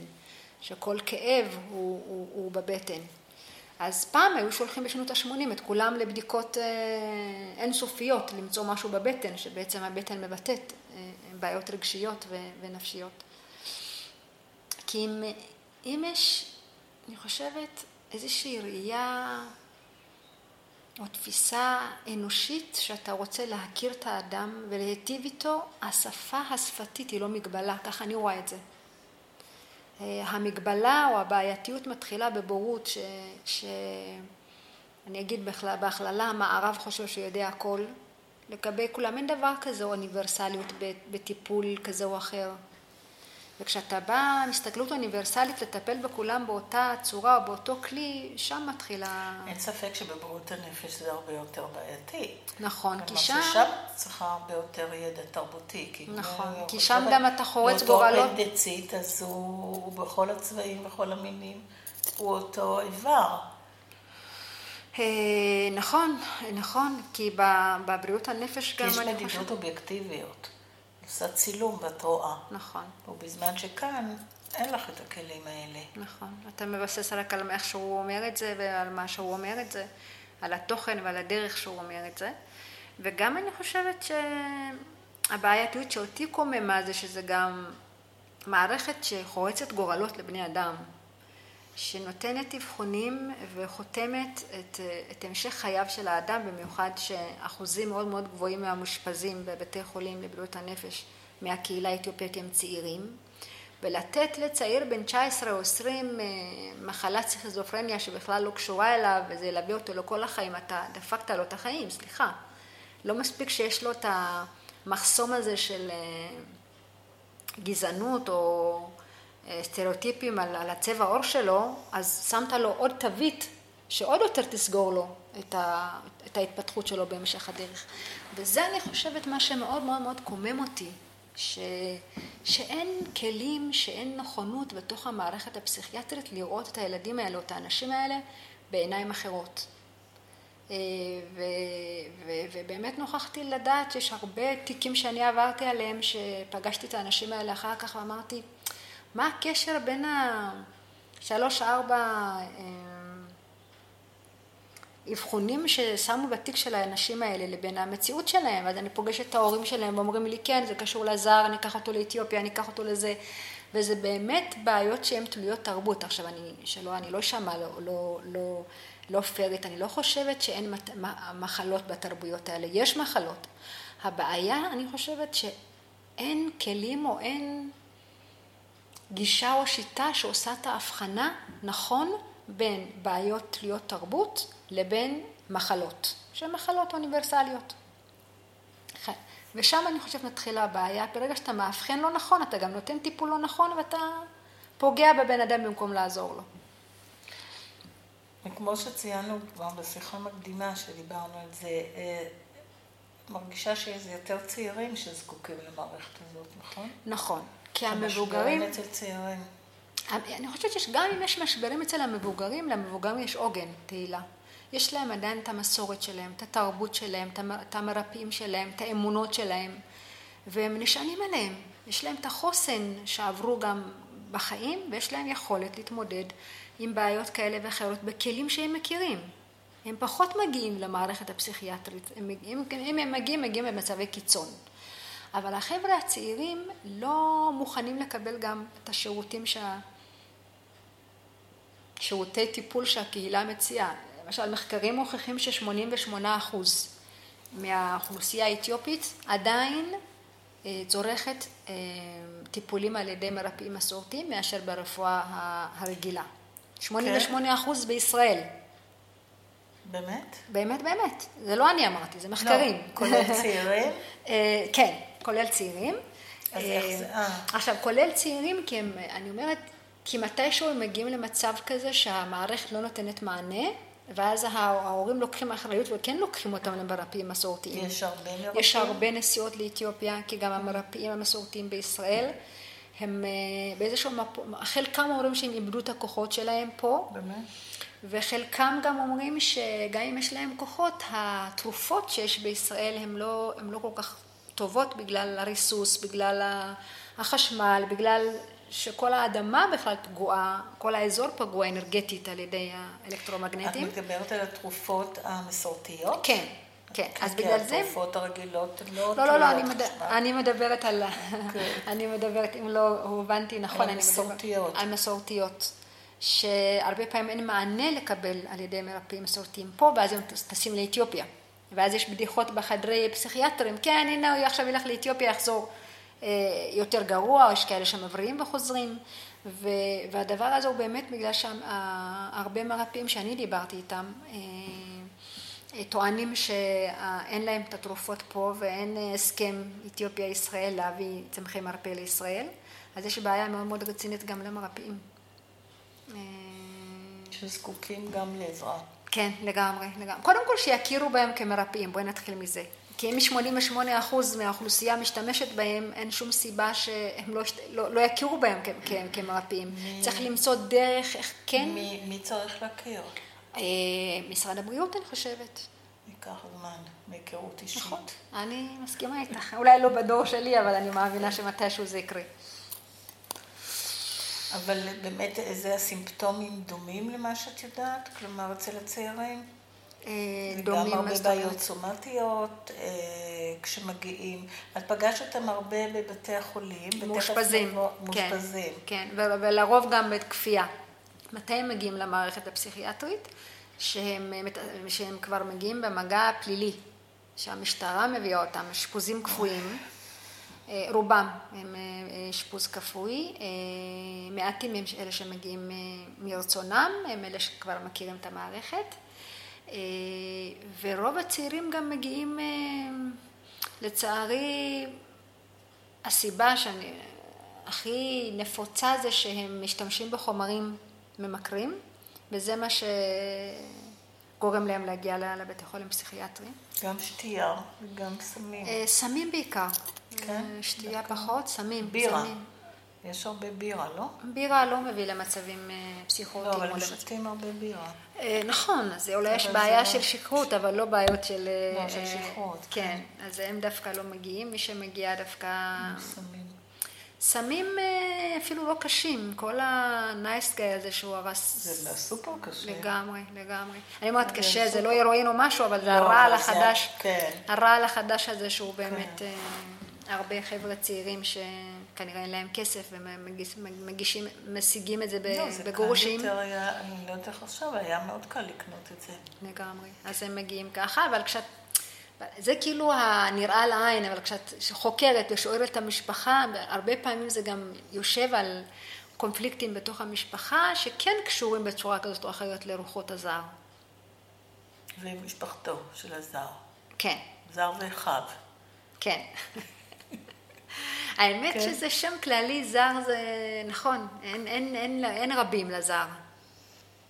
שכל כאב הוא, הוא, הוא בבטן. אז פעם היו שולחים בשנות ה-80 את כולם לבדיקות אה, אינסופיות, למצוא משהו בבטן, שבעצם הבטן מבטאת אה, בעיות רגשיות ונפשיות. כי אם, אם יש, אני חושבת, איזושהי ראייה או תפיסה אנושית שאתה רוצה להכיר את האדם ולהיטיב איתו, השפה השפתית היא לא מגבלה, ככה אני רואה את זה. אה, המגבלה או הבעייתיות מתחילה בבורות, ש... ש... אני אגיד בהכללה, המערב חושב שהוא יודע הכל. לגבי כולם אין דבר כזה אוניברסליות בטיפול כזה או אחר. וכשאתה בא עם הסתכלות אוניברסלית לטפל בכולם באותה צורה או באותו כלי, שם מתחילה... אין ספק שבבריאות הנפש זה הרבה יותר בעייתי. נכון, כי שם... שם צריכה הרבה יותר ידע תרבותי. נכון, כי שם גם אתה חורץ גורלות... אותו אפנדצית, אז הוא בכל הצבעים, בכל המינים, הוא אותו איבר. אה, נכון, נכון, כי בבריאות הנפש גם... יש מדידות אובייקטיביות. עושה צילום ואת רואה. נכון. ובזמן שכאן אין לך את הכלים האלה. נכון. אתה מבסס רק על איך שהוא אומר את זה ועל מה שהוא אומר את זה, על התוכן ועל הדרך שהוא אומר את זה. וגם אני חושבת שהבעייתיות שאותי קוממה זה שזה גם מערכת שחורצת גורלות לבני אדם. שנותנת אבחונים וחותמת את, את המשך חייו של האדם, במיוחד שאחוזים מאוד מאוד גבוהים מהמאושפזים בבתי חולים לבריאות הנפש מהקהילה האתיופית הם צעירים, ולתת לצעיר בן 19 או 20 אה, מחלת סכיזופרניה שבכלל לא קשורה אליו וזה ילווה אותו לכל החיים, אתה דפקת לו את החיים, סליחה. לא מספיק שיש לו את המחסום הזה של אה, גזענות או סטריאוטיפים על, על הצבע עור שלו, אז שמת לו עוד תווית שעוד יותר תסגור לו את, ה, את ההתפתחות שלו בהמשך הדרך. וזה אני חושבת מה שמאוד מאוד מאוד קומם אותי, ש, שאין כלים, שאין נכונות בתוך המערכת הפסיכיאטרית לראות את הילדים האלה, או את האנשים האלה, בעיניים אחרות. אה, ו, ו, ובאמת נוכחתי לדעת שיש הרבה תיקים שאני עברתי עליהם, שפגשתי את האנשים האלה אחר כך ואמרתי, מה הקשר בין שלוש-ארבע אבחונים ששמו בתיק של האנשים האלה לבין המציאות שלהם, ואז אני פוגשת את ההורים שלהם ואומרים לי כן, זה קשור לזר, אני אקח אותו לאתיופיה, אני אקח אותו לזה, וזה באמת בעיות שהן תלויות תרבות. עכשיו, אני, שלא, אני לא אשמע לא, לא, לא, לא פיירית, אני לא חושבת שאין מחלות בתרבויות האלה, יש מחלות. הבעיה, אני חושבת שאין כלים או אין גישה או שיטה שעושה את ההבחנה נכון בין בעיות תלויות תרבות לבין מחלות, שהן מחלות אוניברסליות. ושם אני חושבת מתחילה הבעיה, ברגע שאתה מאבחן לא נכון, אתה גם נותן טיפול לא נכון ואתה פוגע בבן אדם במקום לעזור לו. וכמו שציינו כבר בשיחה מקדימה שדיברנו על זה, אה, מרגישה שזה יותר צעירים שזקוקים למערכת הזאת, נכון? נכון, כי המבוגרים... אצל צעירים. אני חושבת שגם אם יש משברים אצל המבוגרים, למבוגרים יש עוגן, תהילה. יש להם עדיין את המסורת שלהם, את התרבות שלהם, את המרפאים שלהם, את האמונות שלהם, והם נשענים עליהם. יש להם את החוסן שעברו גם בחיים, ויש להם יכולת להתמודד עם בעיות כאלה ואחרות בכלים שהם מכירים. הם פחות מגיעים למערכת הפסיכיאטרית, אם הם, הם, הם מגיעים, מגיעים במצבי קיצון. אבל החבר'ה הצעירים לא מוכנים לקבל גם את השירותים שה... שירותי טיפול שהקהילה מציעה. למשל, מחקרים מוכיחים ש-88% מהאוכלוסייה האתיופית עדיין אה, צורכת אה, טיפולים על ידי מרפאים מסורתיים מאשר ברפואה הרגילה. 88 אחוז בישראל. באמת? באמת, באמת. זה לא אני אמרתי, זה מחקרים. לא, כולל צעירים? אה, כן, כולל צעירים. זה, אה. עכשיו, כולל צעירים, כי הם, אני אומרת, כי מתישהו הם מגיעים למצב כזה שהמערכת לא נותנת מענה, ואז ההורים לוקחים אחריות וכן לוקחים אותם למרפאים מסורתיים. יש הרבה מרפאים? יש הרבה נסיעות לאתיופיה, כי גם המרפאים המסורתיים בישראל, הם אה, באיזשהו מקום, חלקם אומרים שהם איבדו את הכוחות שלהם פה. באמת? וחלקם גם אומרים שגם אם יש להם כוחות, התרופות שיש בישראל הן לא, לא כל כך טובות בגלל הריסוס, בגלל החשמל, בגלל שכל האדמה בכלל פגועה, כל האזור פגוע אנרגטית על ידי האלקטרומגנטים. את מדברת על התרופות המסורתיות? כן, כן. אז בגלל זה... כי התרופות הרגילות לא לא, לא, לא, אני, מד... אני מדברת על... כן. אני מדברת, אם לא הובנתי נכון, על המסורתיות. על מסורתיות. שהרבה פעמים אין מענה לקבל על ידי מרפאים מסורתיים פה, ואז הם טסים לאתיופיה. ואז יש בדיחות בחדרי פסיכיאטרים, כן, הנה הוא עכשיו ילך לאתיופיה, יחזור אה, יותר גרוע, או יש כאלה שמבריאים וחוזרים. ו, והדבר הזה הוא באמת בגלל שהרבה מרפאים שאני דיברתי איתם, אה, אה, טוענים שאין להם את התרופות פה ואין הסכם אתיופיה-ישראל להביא צמחי מרפא לישראל, אז יש בעיה מאוד מאוד רצינית גם למרפאים. שזקוקים גם לעזרה. כן, לגמרי, לגמרי. קודם כל שיכירו בהם כמרפאים, בואי נתחיל מזה. כי אם 88 אחוז מהאוכלוסייה משתמשת בהם, אין שום סיבה שהם לא, לא, לא יכירו בהם כ, כ, כמרפאים. מי... צריך למצוא דרך איך כן... מי, מי צריך להכיר? אה, משרד הבריאות, אני חושבת. ייקח זמן, מהיכרות אישית. נכון, אני מסכימה איתך. אולי לא בדור שלי, אבל אני מאמינה שמתישהו זה יקרה. אבל באמת, איזה הסימפטומים דומים למה שאת יודעת? כלומר, אצל הצעירים? אה, דומים. גם הרבה בעיות סומטיות אה, כשמגיעים. את פגשת אותם הרבה בבתי החולים. מאושפזים. מאושפזים. כן, כן, ולרוב גם בכפייה. מתי הם מגיעים למערכת הפסיכיאטרית? שהם, שהם כבר מגיעים במגע פלילי, שהמשטרה מביאה אותם, אשפוזים כפויים. אה, רובם הם אשפוז כפוי, מעטים הם אלה שמגיעים מרצונם, הם אלה שכבר מכירים את המערכת. אה, ורוב הצעירים גם מגיעים, אה, לצערי, הסיבה שאני הכי נפוצה זה שהם משתמשים בחומרים ממכרים, וזה מה שגורם להם להגיע לבתי חולים פסיכיאטריים. גם שתייה וגם סמים. אה, סמים בעיקר. כן? שתייה פחות, סמים. בירה. סמים. יש הרבה בירה, לא? בירה לא מביא למצבים פסיכוטיים. לא, אבל הם שותים הרבה בירה. אה, נכון, אז אולי יש בעיה של שכרות, אבל לא בעיות של... לא, של אה, שכרות. כן, אז הם דווקא לא מגיעים, מי שמגיע דווקא... סמים. סמים, אה, אפילו לא קשים, כל ה-nice guy הזה שהוא הרס. זה סופר קשה. לגמרי, לגמרי. אני אומרת קשה, זה לא הירואין או משהו, אבל זה לא, הרעל החדש. כן. הרעל החדש הזה שהוא באמת, אה, הרבה חבר'ה צעירים שכנראה אין להם כסף ומגישים, משיגים את זה לא, זה קל בגרושים. יותר היה, אני לא יודעת איך עכשיו, היה מאוד קל לקנות את זה. לגמרי. אז הם מגיעים ככה, אבל כשאת... זה כאילו הנראה לעין, אבל כשאת חוקרת ושואלת את המשפחה, הרבה פעמים זה גם יושב על קונפליקטים בתוך המשפחה, שכן קשורים בצורה כזאת או אחרת לרוחות הזר. ומשפחתו של הזר. כן, זר ואחיו. כן. האמת כן. שזה שם כללי, זר זה נכון, אין, אין, אין, אין רבים לזר.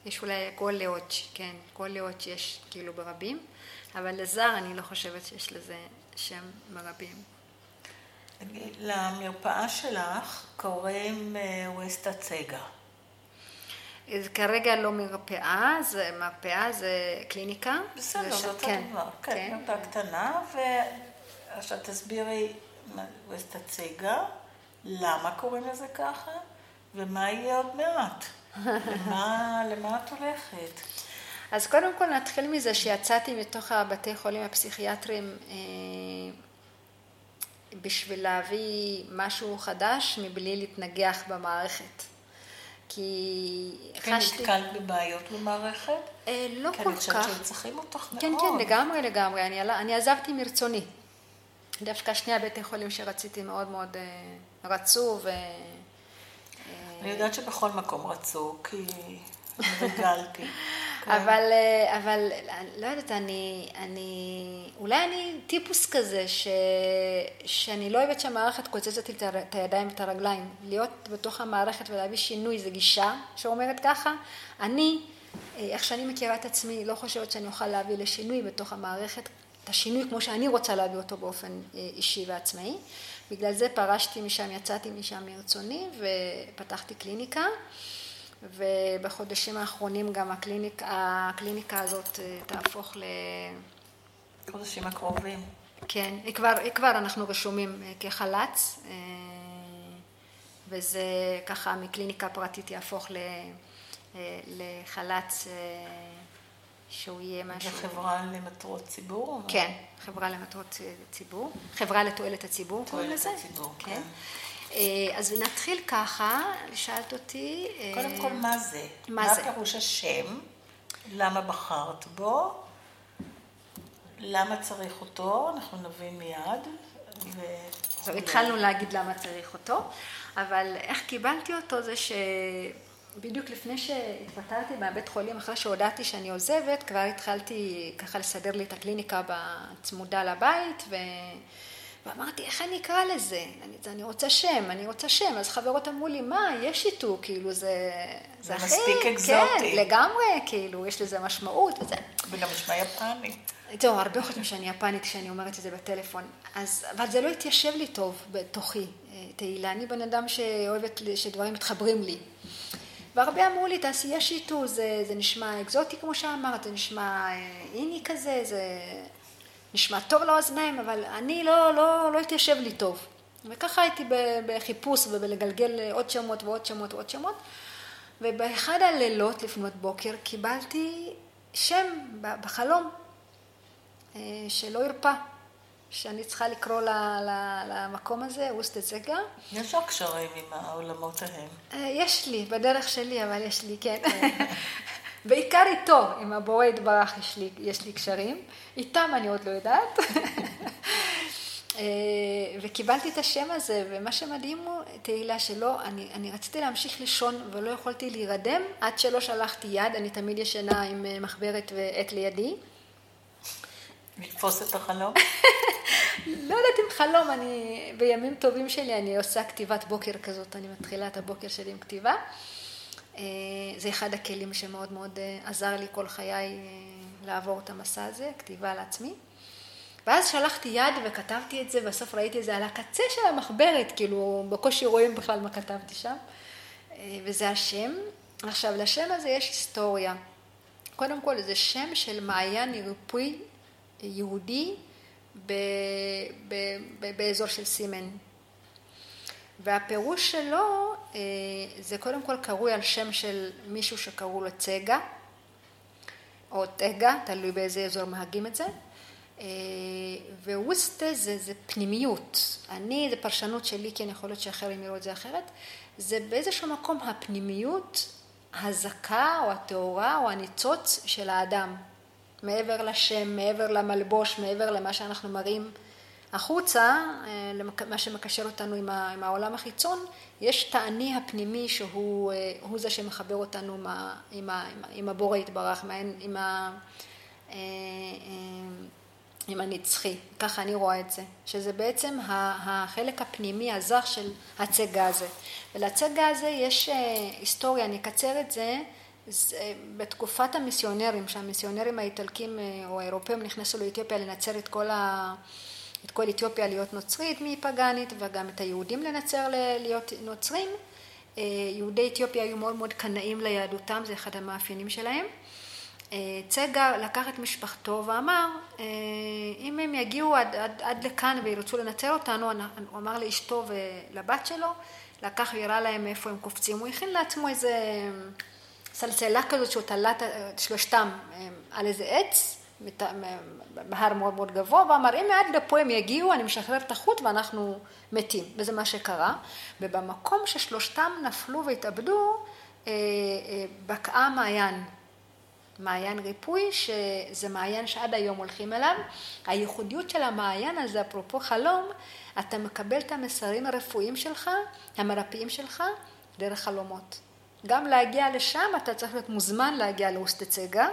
יש אולי כל לאוץ', כן, כל לאוץ' יש כאילו ברבים, אבל לזר אני לא חושבת שיש לזה שם ברבים. למרפאה שלך קוראים אה, ווסט הצגה. אז כרגע לא מרפאה, זה מרפאה, זה קליניקה. בסדר, זה זה ש- אותו כן, דבר. כן, מרפאה קטנה, ועכשיו תסבירי מה- ווסט הצגה, למה קוראים לזה ככה, ומה יהיה עוד מעט. למה, למה את הולכת? אז קודם כל נתחיל מזה שיצאתי מתוך הבתי חולים הפסיכיאטריים אה, בשביל להביא משהו חדש מבלי להתנגח במערכת. כי כן, חשתי... נתקלת בבעיות במערכת? אה, לא כי כל אני חושבת כך. שהיו צריכים אותך מאוד. כן, כן, לגמרי, לגמרי. אני, אני עזבתי מרצוני. דווקא שני הבתי חולים שרציתי מאוד מאוד אה, רצו, ו... אני יודעת שבכל מקום רצו, כי רגלתי. אבל, אה, אבל, לא יודעת, אני, אני, אולי אני טיפוס כזה, ש, שאני לא אוהבת שהמערכת קוצצת לי את הידיים ואת הרגליים. להיות בתוך המערכת ולהביא שינוי זה גישה שאומרת ככה. אני, אה, איך שאני מכירה את עצמי, לא חושבת שאני אוכל להביא לשינוי בתוך המערכת, את השינוי כמו שאני רוצה להביא אותו באופן אה, אישי ועצמאי. בגלל זה פרשתי משם, יצאתי משם מרצוני ופתחתי קליניקה. ובחודשים האחרונים גם הקליניק, הקליניקה הזאת אה, תהפוך ל... חודשים הקרובים. כן, היא כבר, היא כבר אנחנו רשומים אה, כחל"צ, אה, וזה ככה מקליניקה פרטית יהפוך לחל"צ שהוא יהיה זה משהו... חברה למטרות ציבור? כן, חברה למטרות ציבור, חברה לתועלת הציבור קוראים תועלת לזה. הציבור, כן. כן. אה, אז נתחיל ככה, שאלת אותי... אה, קודם כל, מה זה? מה מה זה? פירוש השם? למה בחרת בו? למה צריך אותו? אנחנו נבין מיד. ו... עכשיו התחלנו להגיד למה צריך אותו, אבל איך קיבלתי אותו זה שבדיוק לפני שהתפטרתי מהבית חולים, אחרי שהודעתי שאני עוזבת, כבר התחלתי ככה לסדר לי את הקליניקה בצמודה לבית, ו... ואמרתי, איך אני אקרא לזה? אני, אני רוצה שם, אני רוצה שם. אז חברות אמרו לי, מה, יש שיתוק, כאילו, זה... זה הכי- מספיק כן, אקזוטי. לגמרי, כאילו, יש לזה משמעות וזה. וגם נשמע יפני. זהו, הרבה חושבים שאני יפנית כשאני אומרת את זה בטלפון. אז, אבל זה לא התיישב לי טוב בתוכי, אה, תהילה. אני בן אדם שאוהבת שדברים מתחברים לי. והרבה אמרו לי, תעשייה שיטו, זה, זה נשמע אקזוטי כמו שאמרת, זה נשמע אה, איני כזה, זה נשמע טוב לאוזניים, אבל אני לא, לא, לא התיישב לי טוב. וככה הייתי בחיפוש ובלגלגל עוד שמות ועוד שמות ועוד שמות. ובאחד הלילות לפנות בוקר קיבלתי שם בחלום. אה, שלא הרפה, שאני צריכה לקרוא למקום הזה, אוסטה זגה. יש לך קשרים עם העולמות ההם. אה, יש לי, בדרך שלי, אבל יש לי, כן. בעיקר איתו, עם הבורא יתברך יש לי, יש לי קשרים. איתם אני עוד לא יודעת. אה, וקיבלתי את השם הזה, ומה שמדהים הוא, תהילה, שלא, אני, אני רציתי להמשיך לישון ולא יכולתי להירדם עד שלא שלחתי יד, אני תמיד ישנה עם אה, מחברת ועט לידי. לתפוס את החלום? לא יודעת אם חלום, אני, בימים טובים שלי אני עושה כתיבת בוקר כזאת, אני מתחילה את הבוקר שלי עם כתיבה. אה, זה אחד הכלים שמאוד מאוד אה, עזר לי כל חיי אה, לעבור את המסע הזה, כתיבה לעצמי. ואז שלחתי יד וכתבתי את זה, בסוף ראיתי את זה על הקצה של המחברת, כאילו בקושי רואים בכלל מה כתבתי שם. וזה השם. עכשיו, לשם הזה יש היסטוריה. קודם כל, זה שם של מעיין ריפוי יהודי ב, ב, ב, באזור של סימן. והפירוש שלו זה קודם כל קרוי על שם של מישהו שקראו לו צגה, או טגה, תלוי באיזה אזור מהגים את זה. וווסטה זה, זה פנימיות. אני, זה פרשנות שלי, כן יכול להיות שאחרים יראו את זה אחרת. זה באיזשהו מקום הפנימיות הזכה או הטהורה או הניצוץ של האדם. מעבר לשם, מעבר למלבוש, מעבר למה שאנחנו מראים החוצה, מה שמקשר אותנו עם העולם החיצון, יש את האני הפנימי שהוא זה שמחבר אותנו עם הבורא יתברך, עם, ה, עם הנצחי, ככה אני רואה את זה, שזה בעצם החלק הפנימי הזך של הצגה הזה. ולצגה הזה יש היסטוריה, אני אקצר את זה, בתקופת המיסיונרים, שהמיסיונרים האיטלקים או האירופאים נכנסו לאתיופיה לנצר את כל ה... את כל אתיופיה להיות נוצרית מפגנית וגם את היהודים לנצר להיות נוצרים. יהודי אתיופיה היו מאוד מאוד קנאים ליהדותם, זה אחד המאפיינים שלהם. צגה לקח את משפחתו ואמר, אם הם יגיעו עד, עד, עד לכאן וירצו לנצר אותנו, הוא אמר לאשתו ולבת שלו, לקח ויראה להם איפה הם קופצים. הוא הכין לעצמו איזה סלסלה כזאת שהוא תלה את שלושתם על איזה עץ, בהר מאוד מאוד גבוה, ואמר אם עד לפה הם יגיעו אני משחרר את החוט ואנחנו מתים, וזה מה שקרה, ובמקום ששלושתם נפלו והתאבדו בקעה מעיין, מעיין ריפוי שזה מעיין שעד היום הולכים אליו, הייחודיות של המעיין הזה אפרופו חלום, אתה מקבל את המסרים הרפואיים שלך, המרפאים שלך, דרך חלומות. גם להגיע לשם אתה צריך להיות מוזמן להגיע לאוסטצגה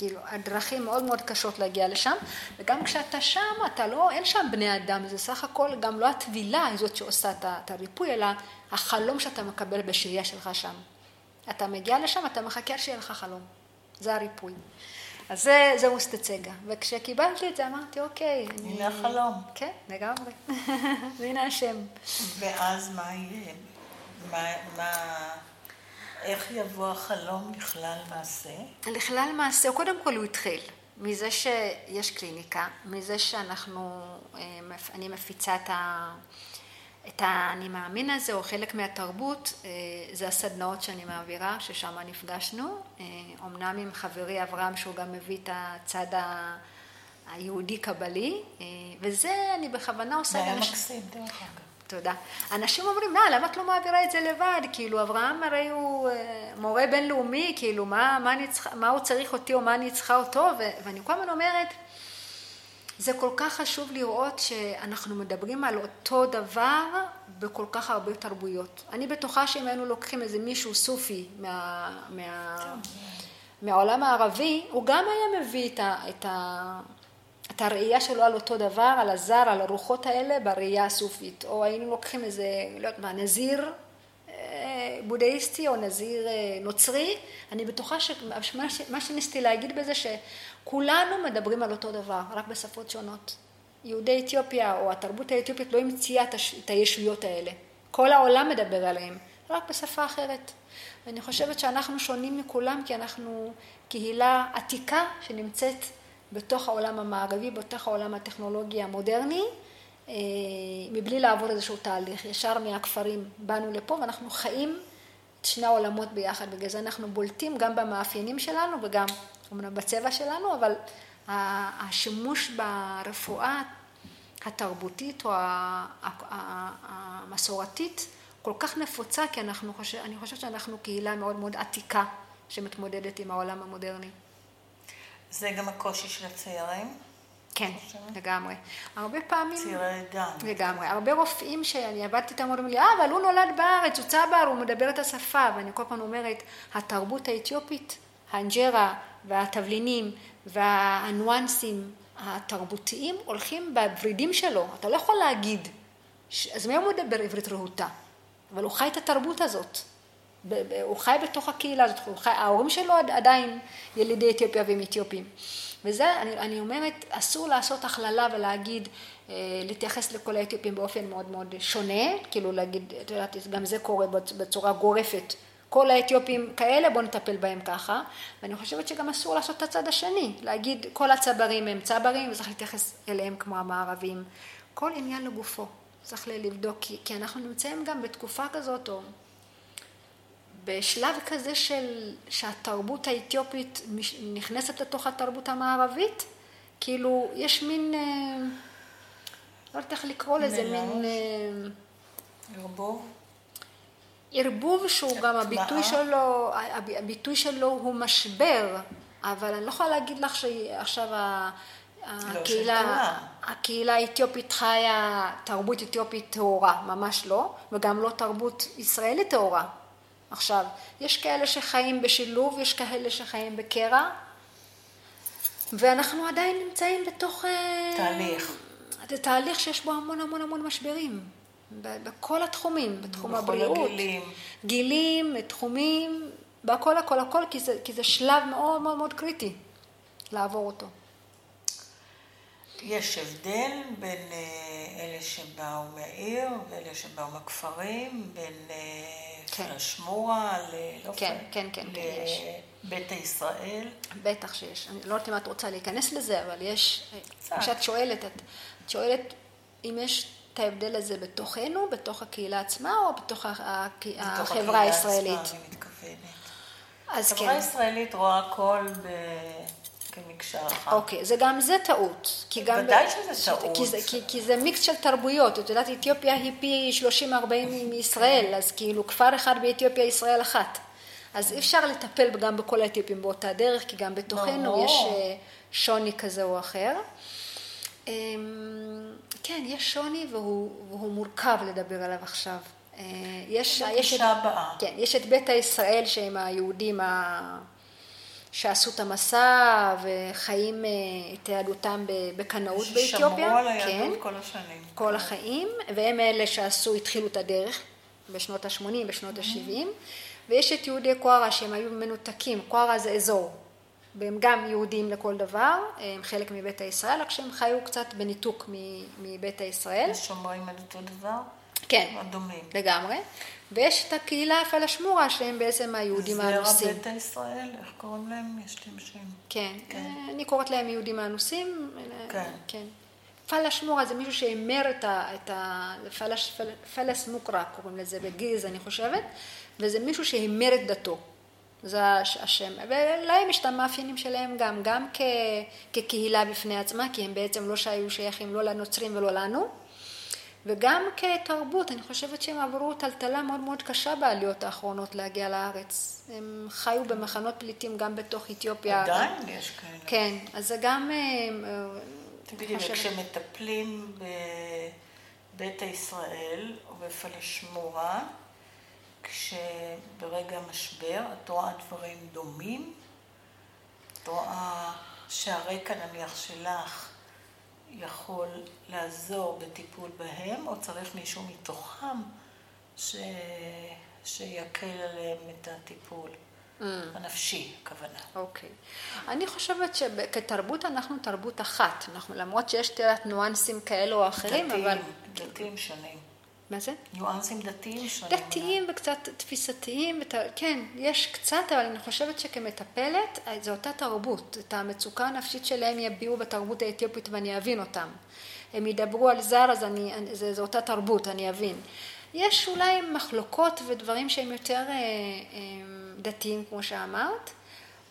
כאילו הדרכים מאוד מאוד קשות להגיע לשם וגם כשאתה שם אתה לא, אין שם בני אדם, זה סך הכל גם לא הטבילה היא זאת שעושה את הריפוי אלא החלום שאתה מקבל בשהייה שלך שם. אתה מגיע לשם, אתה מחכה שיהיה לך חלום, זה הריפוי. אז זה, זה אוסטצגה, וכשקיבלתי את זה אמרתי אוקיי. הנה החלום. כן, לגמרי, והנה השם. ואז מה יהיה? מה... מה... איך יבוא החלום לכלל מעשה? לכלל מעשה, קודם כל הוא התחיל. מזה שיש קליניקה, מזה שאנחנו, אני מפיצה את ה... את האני מאמין הזה, או חלק מהתרבות, זה הסדנאות שאני מעבירה, ששם נפגשנו. אמנם עם חברי אברהם, שהוא גם מביא את הצד היהודי-קבלי, וזה אני בכוונה עושה... זה היה מקסים, דרך אגב. תודה. אנשים אומרים, מה, למה את לא מעבירה את זה לבד? כאילו, אברהם הרי הוא מורה בינלאומי, כאילו, מה, מה, צריכה, מה הוא צריך אותי או מה אני צריכה אותו? ו, ואני כל הזמן אומרת, זה כל כך חשוב לראות שאנחנו מדברים על אותו דבר בכל כך הרבה תרבויות. אני בטוחה שאם היינו לוקחים איזה מישהו סופי מה, מה, מהעולם הערבי, הוא גם היה מביא את ה... את ה את הראייה שלו על אותו דבר, על הזר, על הרוחות האלה, בראייה הסופית. או היינו לוקחים איזה, לא יודעת מה, נזיר בודהיסטי או נזיר נוצרי, אני בטוחה שמה שניסיתי להגיד בזה שכולנו מדברים על אותו דבר, רק בשפות שונות. יהודי אתיופיה או התרבות האתיופית לא המציאה את הישויות האלה. כל העולם מדבר עליהם, רק בשפה אחרת. ואני חושבת שאנחנו שונים מכולם כי אנחנו קהילה עתיקה שנמצאת בתוך העולם המערבי, בתוך העולם הטכנולוגי המודרני, מבלי לעבור איזשהו תהליך. ישר מהכפרים באנו לפה ואנחנו חיים את שני העולמות ביחד. בגלל זה אנחנו בולטים גם במאפיינים שלנו וגם אמנם בצבע שלנו, אבל השימוש ברפואה התרבותית או המסורתית כל כך נפוצה, כי אנחנו חושב, אני חושבת שאנחנו קהילה מאוד מאוד עתיקה שמתמודדת עם העולם המודרני. זה גם הקושי של הצעירים? כן, לגמרי. הרבה פעמים... צעירי דם. לגמרי. הרבה רופאים שאני עבדתי איתם אומרים לי, אה, אבל הוא נולד בארץ, הוא צבר, הוא מדבר את השפה. ואני כל פעם אומרת, התרבות האתיופית, האנג'רה והתבלינים והניואנסים התרבותיים הולכים בוורידים שלו. אתה לא יכול להגיד, אז מי הוא מדבר עברית רהוטה? אבל הוא חי את התרבות הזאת. הוא חי בתוך הקהילה הזאת, חי, ההורים שלו עדיין ילידי אתיופיה והם אתיופים. וזה, אני, אני אומרת, אסור לעשות הכללה ולהגיד, להתייחס לכל האתיופים באופן מאוד מאוד שונה, כאילו להגיד, את יודעת, גם זה קורה בצורה גורפת. כל האתיופים כאלה, בואו נטפל בהם ככה. ואני חושבת שגם אסור לעשות את הצד השני, להגיד, כל הצברים הם צברים, וצריך להתייחס אליהם כמו המערבים. כל עניין לגופו. צריך לבדוק, כי, כי אנחנו נמצאים גם בתקופה כזאת, או בשלב כזה של שהתרבות האתיופית נכנסת לתוך התרבות המערבית, כאילו יש מין, אה, לא יודעת איך לקרוא לזה, מין... אה, ערבוב? ערבוב שהוא גם הביטוי שלו, הביטוי שלו הוא משבר, אבל אני לא יכולה להגיד לך שעכשיו לא הקהילה, הקהילה האתיופית חיה תרבות אתיופית טהורה, ממש לא, וגם לא תרבות ישראלית טהורה. עכשיו, יש כאלה שחיים בשילוב, יש כאלה שחיים בקרע, ואנחנו עדיין נמצאים בתוך... אה, תהליך. זה תהליך שיש בו המון המון המון משברים. בכל התחומים, בתחום הבריאות. בכל הגילים. גילים, תחומים, בהכל הכל הכל, כי זה, כי זה שלב מאוד מאוד מאוד קריטי לעבור אותו. יש הבדל בין אה, אלה שבאו מהעיר ואלה שבאו מהכפרים, בין אה, כן. לשמורה, ל... לא כן, כן, כן, כן, יש. לביתא ישראל. בטח שיש. אני לא יודעת אם את רוצה להיכנס לזה, אבל יש... כשאת שואלת, את שואלת אם יש את ההבדל הזה בתוכנו, בתוך הקהילה עצמה, או בתוך החברה הישראלית? בתוך הקהילה עצמה, אני מתכוונת. אז כן. החברה הישראלית רואה הכל ב... כמקשה אחת. אוקיי, זה גם זה טעות. ודאי שזה טעות. כי זה, כי, כי זה מיקס של תרבויות. את יודעת, אתיופיה היא פי 30-40 מישראל, אז כאילו כפר אחד באתיופיה, ישראל אחת. אז אי אפשר לטפל גם בכל האתיופים באותה דרך, כי גם בתוכנו יש אה, שוני כזה או אחר. אמ, כן, יש שוני והוא, והוא מורכב לדבר עליו עכשיו. אה, יש, יש, את. כן, יש את ביתא ישראל שהם היהודים ה... שעשו את המסע וחיים אה, את יהדותם בקנאות באתיופיה. ששמרו על היהדות כן, כל השנים. כל החיים, והם אלה שעשו, התחילו את הדרך בשנות ה-80, בשנות ה-70, ויש את יהודי קוארה שהם היו מנותקים, קוארה זה אזור, והם גם יהודים לכל דבר, הם חלק מבית הישראל, רק שהם חיו קצת בניתוק מבית הישראל. שומרים על אותו דבר? כן, הדומים. לגמרי. ויש את הקהילה הפלשמורה שהם בעצם היהודים האנוסים. זרע ביתא ישראל, איך קוראים להם? יש להם שם. כן, כן. אני קוראת להם יהודים האנוסים. כן. כן. פלשמורה זה מישהו שהימר את ה... את ה פלש, פל, פלס מוקרא קוראים לזה בגיז אני חושבת, וזה מישהו שהימר את דתו. זה השם. ולהם יש את המאפיינים שלהם גם, גם כ, כקהילה בפני עצמה, כי הם בעצם לא שהיו שייכים לא לנוצרים ולא לנו. וגם כתרבות, אני חושבת שהם עברו טלטלה מאוד מאוד קשה בעליות האחרונות להגיע לארץ. הם חיו במחנות פליטים גם בתוך אתיופיה. עדיין יש כאלה. כן, אז זה גם... תגידי, חושבת... כשמטפלים בביתא ישראל או בפלשמורה, כשברגע המשבר את רואה דברים דומים? את רואה שהרקע נניח שלך יכול לעזור בטיפול בהם, או צריך מישהו מתוכם ש... שיקל עליהם את הטיפול. Mm. הנפשי, הכוונה. אוקיי. Okay. אני חושבת שכתרבות אנחנו תרבות אחת. אנחנו, למרות שיש תראה ניואנסים כאלו או אחרים, דתיים, אבל... דתיים שונים. מה זה? ניואנסים דתיים שונים. דתיים וקצת תפיסתיים, כן, יש קצת, אבל אני חושבת שכמטפלת, זו אותה תרבות. את המצוקה הנפשית שלהם יביעו בתרבות האתיופית ואני אבין אותם. הם ידברו על זר, אז אני, זה, זו אותה תרבות, אני אבין. יש אולי מחלוקות ודברים שהם יותר אה, אה, דתיים, כמו שאמרת.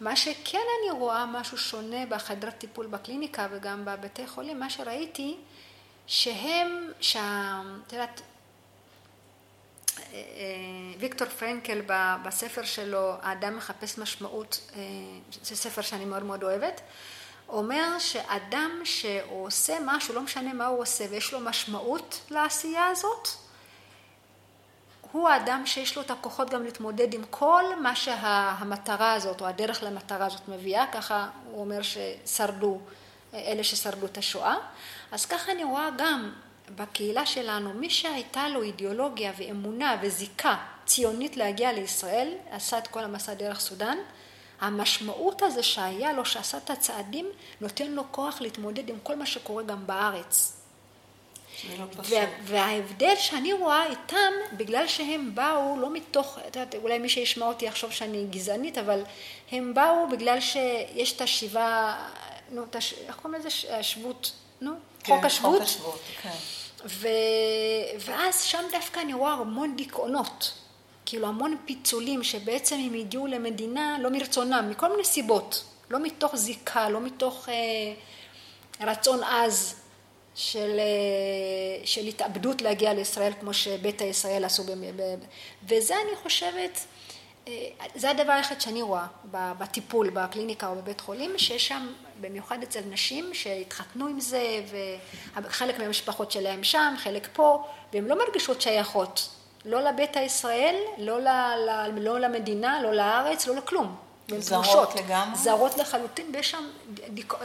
מה שכן אני רואה משהו שונה בחדרת טיפול בקליניקה וגם בבתי חולים, מה שראיתי, שהם, שה... את יודעת, ויקטור פרנקל בספר שלו, האדם מחפש משמעות, אה, זה ספר שאני מאוד מאוד אוהבת, אומר שאדם שעושה משהו, לא משנה מה הוא עושה, ויש לו משמעות לעשייה הזאת, הוא האדם שיש לו את הכוחות גם להתמודד עם כל מה שהמטרה הזאת, או הדרך למטרה הזאת מביאה, ככה הוא אומר ששרדו, אלה ששרדו את השואה. אז ככה אני רואה גם בקהילה שלנו, מי שהייתה לו אידיאולוגיה ואמונה וזיקה ציונית להגיע לישראל, עשה את כל המסע דרך סודאן, המשמעות הזה שהיה לו, שעשה את הצעדים, נותן לו כוח להתמודד עם כל מה שקורה גם בארץ. לא וההבדל שאני רואה איתם, בגלל שהם באו לא מתוך, את יודעת, אולי מי שישמע אותי יחשוב שאני גזענית, אבל הם באו בגלל שיש את השיבה, נו, איך קוראים לזה? השבות, נו? כן, חוק השבות. חוק השבות, כן. ו... ואז שם דווקא אני רואה המון דיכאונות, כאילו המון פיצולים שבעצם הם הגיעו למדינה לא מרצונם, מכל מיני סיבות, לא מתוך זיקה, לא מתוך אה, רצון עז של, אה, של התאבדות להגיע לישראל כמו שביתא ישראל עשו, וזה אני חושבת זה הדבר היחיד שאני רואה בטיפול, בקליניקה או בבית חולים, שיש שם, במיוחד אצל נשים שהתחתנו עם זה, וחלק מהמשפחות שלהם שם, חלק פה, והן לא מרגישות שייכות, לא לביתא ישראל, לא, ל, ל, לא למדינה, לא לארץ, לא לכלום. זרות לגמרי? זרות לחלוטין, ויש שם דיכ...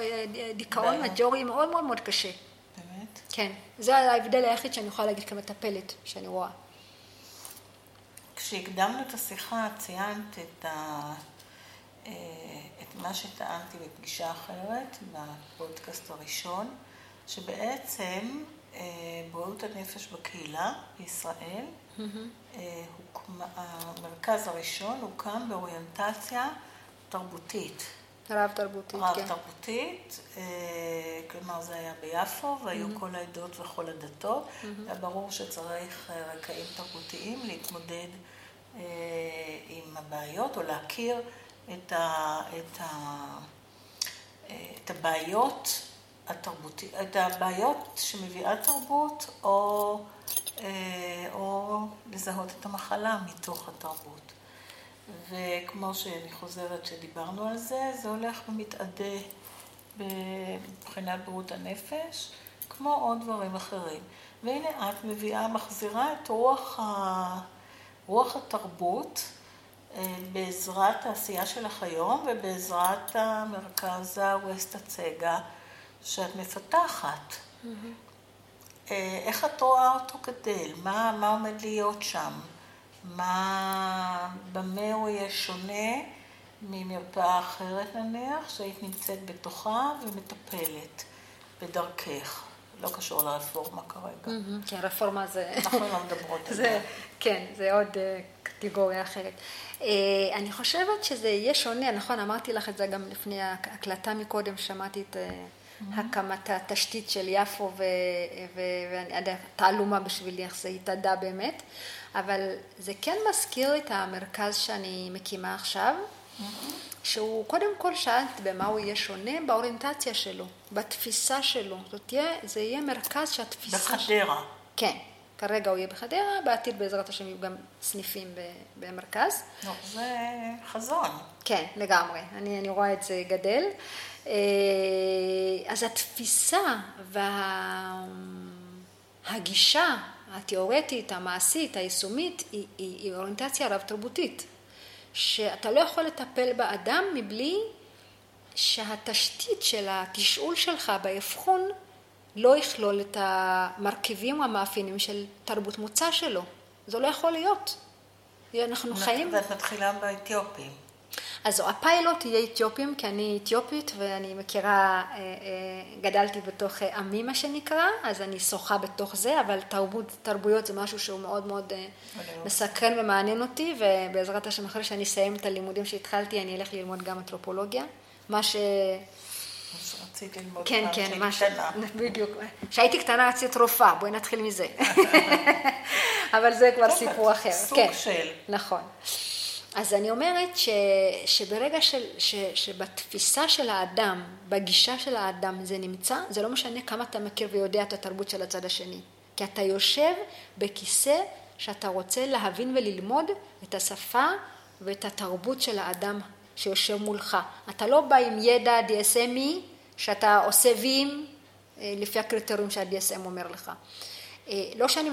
דיכאון מג'ורי מאוד מאוד מאוד קשה. באמת? כן. זה ההבדל היחיד שאני יכולה להגיד כמטפלת, שאני רואה. כשהקדמנו את השיחה ציינת את, ה... אה, את מה שטענתי בפגישה אחרת, בפודקאסט הראשון, שבעצם אה, בריאות הנפש בקהילה בישראל, mm-hmm. המרכז הראשון הוקם באוריינטציה תרבותית. רב תרבותית, רב כן. רב תרבותית, כלומר זה היה ביפו, והיו mm-hmm. כל העדות וכל הדתות, mm-hmm. היה ברור שצריך רקעים תרבותיים להתמודד אה, עם הבעיות, או להכיר את, ה, את, ה, אה, את הבעיות התרבותיות, את הבעיות שמביאה תרבות, או, אה, או לזהות את המחלה מתוך התרבות. וכמו שאני חוזרת שדיברנו על זה, זה הולך ומתאדה מבחינת בריאות הנפש, כמו עוד דברים אחרים. והנה את מביאה, מחזירה את רוח ה... רוח התרבות אה, בעזרת העשייה שלך היום ובעזרת המרכז הווסט הצגה שאת מפתחת. Mm-hmm. איך את רואה אותו גדל? מה, מה עומד להיות שם? מה, במה הוא יהיה שונה ממרפאה אחרת נניח, שהיית נמצאת בתוכה ומטפלת בדרכך? לא קשור לרפורמה כרגע. כן, רפורמה זה... אנחנו לא מדברות על זה. כן, זה עוד אה, קטגוריה אחרת. אה, אני חושבת שזה יהיה שונה, נכון, אמרתי לך את זה גם לפני ההקלטה מקודם, שמעתי את אה, הקמת התשתית של יפו, ואני יודעת, תעלומה בשבילי איך זה התאדה באמת, אבל זה כן מזכיר את המרכז שאני מקימה עכשיו. שהוא קודם כל שאלת במה הוא יהיה שונה באוריינטציה שלו, בתפיסה שלו. זאת תהיה, זה יהיה מרכז שהתפיסה... בחדרה. כן, כרגע הוא יהיה בחדרה, בעתיד בעזרת השם יהיו גם סניפים במרכז. לא, זה חזון. כן, לגמרי. אני, אני רואה את זה גדל. אה, אז התפיסה והגישה התיאורטית, המעשית, היישומית, היא, היא, היא אוריינטציה רב-תרבותית. שאתה לא יכול לטפל באדם מבלי שהתשתית של התשאול שלך באבחון לא יכלול את המרכיבים המאפיינים של תרבות מוצא שלו. זה לא יכול להיות. אנחנו חיים... ואת מתחילה באתיופים. אז הפיילוט יהיה אתיופים, כי אני אתיופית ואני מכירה, אה, אה, גדלתי בתוך אה, עמי מה שנקרא, אז אני שוחה בתוך זה, אבל תרבות, תרבויות זה משהו שהוא מאוד מאוד מסקרן ומעניין אותי, ובעזרת השם אחרי שאני אסיים את הלימודים שהתחלתי, אני אלך ללמוד גם אנתרופולוגיה, מה ש... רציתי ללמוד כן, כן, מה ש... בדיוק. כשהייתי קטנה רציתי רופאה, בואי נתחיל מזה. אבל זה כבר סיפור אחר. סוג כן, של. נכון. אז אני אומרת ש, שברגע של, ש, שבתפיסה של האדם, בגישה של האדם זה נמצא, זה לא משנה כמה אתה מכיר ויודע את התרבות של הצד השני. כי אתה יושב בכיסא שאתה רוצה להבין וללמוד את השפה ואת התרבות של האדם שיושב מולך. אתה לא בא עם ידע DSMי שאתה עושה ויים אה, לפי הקריטריונים שה-DSM אומר לך. אה, לא שאני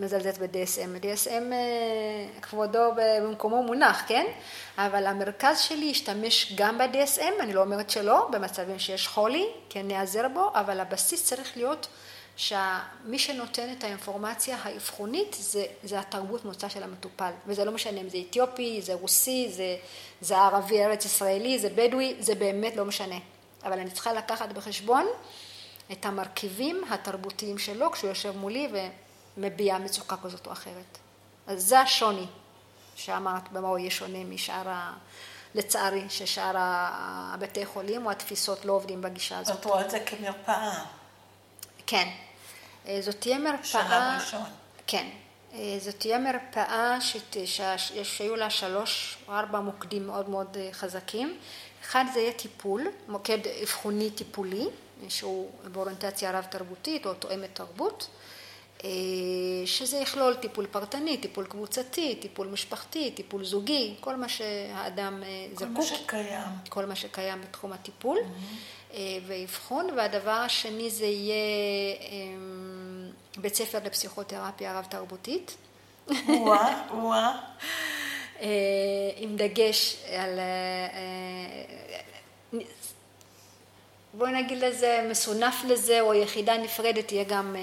מזלזלת ב-DSM, DSM אה, כבודו במקומו מונח, כן? אבל המרכז שלי ישתמש גם ב-DSM, אני לא אומרת שלא, במצבים שיש חולי, כן נעזר בו, אבל הבסיס צריך להיות שמי שנותן את האינפורמציה האבחונית זה, זה התרבות מוצא של המטופל, וזה לא משנה אם זה אתיופי, זה רוסי, זה, זה ערבי ארץ ישראלי, זה בדואי, זה באמת לא משנה. אבל אני צריכה לקחת בחשבון את המרכיבים התרבותיים שלו כשהוא יושב מולי ומביע מצוקה כזאת או אחרת. אז זה השוני שאמרת במה הוא יהיה שונה משאר ה... לצערי, ששאר הבתי חולים או התפיסות לא עובדים בגישה הזאת. את רואה את זה כמרפאה. כן. אה, זאת תהיה מרפאה... שלב ראשון. כן. אה, זאת תהיה מרפאה שהיו לה שלוש או ארבע מוקדים מאוד מאוד אה, חזקים. אחד זה יהיה טיפול, מוקד אבחוני טיפולי, שהוא באוריינטציה רב תרבותית או תואמת תרבות, שזה יכלול טיפול פרטני, טיפול קבוצתי, טיפול משפחתי, טיפול זוגי, כל מה שהאדם זקוק. כל מה שקיים. כל מה שקיים בתחום הטיפול. Mm-hmm. אה, ואבחון, והדבר השני זה יהיה בית ספר לפסיכותרפיה רב תרבותית. וואה, וואה. אה, עם דגש על, אה, בואי נגיד לזה, מסונף לזה, או יחידה נפרדת, תהיה גם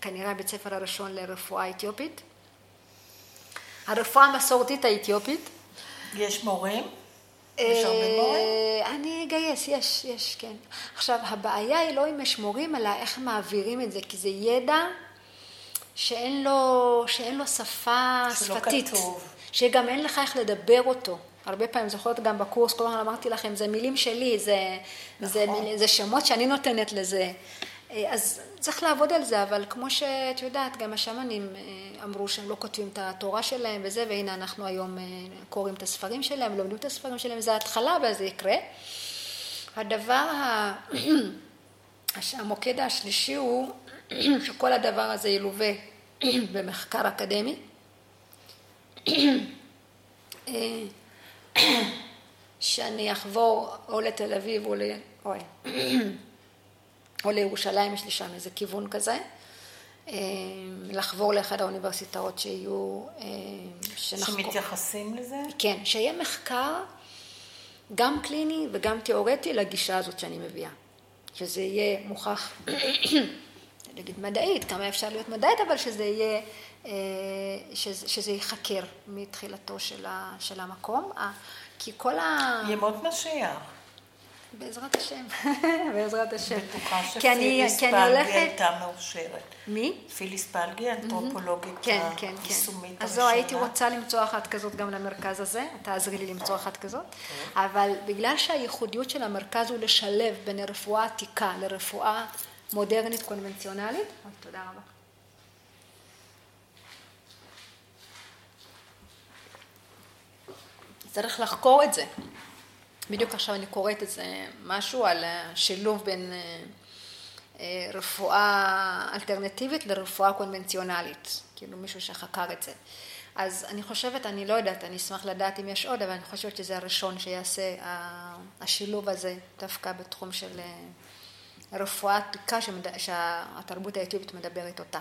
כנראה בית ספר הראשון לרפואה אתיופית. הרפואה המסורתית האתיופית. יש מורים? יש הרבה מורים? אה, אני אגייס, יש, יש, כן. עכשיו, הבעיה היא לא אם יש מורים, אלא איך מעבירים את זה, כי זה ידע שאין לו, שאין לו שפה שלא שפתית. כתוב. שגם אין לך איך לדבר אותו. הרבה פעמים, זוכרת גם בקורס, כל הזמן אמרתי לכם, זה מילים שלי, זה, נכון. זה, זה שמות שאני נותנת לזה. אה, אז צריך לעבוד על זה, אבל כמו שאת יודעת, גם השמנים אה, אמרו שהם לא כותבים את התורה שלהם וזה, והנה אנחנו היום אה, קוראים את הספרים שלהם, לומדים את הספרים שלהם, זה התחלה וזה יקרה. הדבר, המוקד השלישי הוא שכל הדבר הזה ילווה במחקר אקדמי. שאני אחבור או לתל אביב או ל... אוי. או לירושלים, יש לי שם איזה כיוון כזה, אה, לחבור לאחד האוניברסיטאות שיהיו, אה, שנחקור. שמתייחסים לזה? כן, שיהיה מחקר גם קליני וגם תיאורטי לגישה הזאת שאני מביאה. שזה יהיה מוכח, נגיד מדעית, כמה אפשר להיות מדעית, אבל שזה יהיה, אה, שזה, שזה ייחקר מתחילתו של, ה, של המקום. כי כל ה... ימות משיח. בעזרת השם, בעזרת השם. בטוחה שפיליס פלגי הייתה מאושרת. מי? פיליס פלגי, האנתרופולוגית כן, כן, כן. אז זו, הייתי רוצה למצוא אחת כזאת גם למרכז הזה, תעזרי לי למצוא אחת כזאת. אבל בגלל שהייחודיות של המרכז הוא לשלב בין הרפואה עתיקה לרפואה מודרנית קונבנציונלית, תודה רבה. צריך לחקור את זה. בדיוק עכשיו אני קוראת איזה משהו על השילוב בין אה, אה, רפואה אלטרנטיבית לרפואה קונבנציונלית, כאילו מישהו שחקר את זה. אז אני חושבת, אני לא יודעת, אני אשמח לדעת אם יש עוד, אבל אני חושבת שזה הראשון שיעשה השילוב הזה דווקא בתחום של אה, רפואה עתיקה שהתרבות האתיופית מדברת אותה.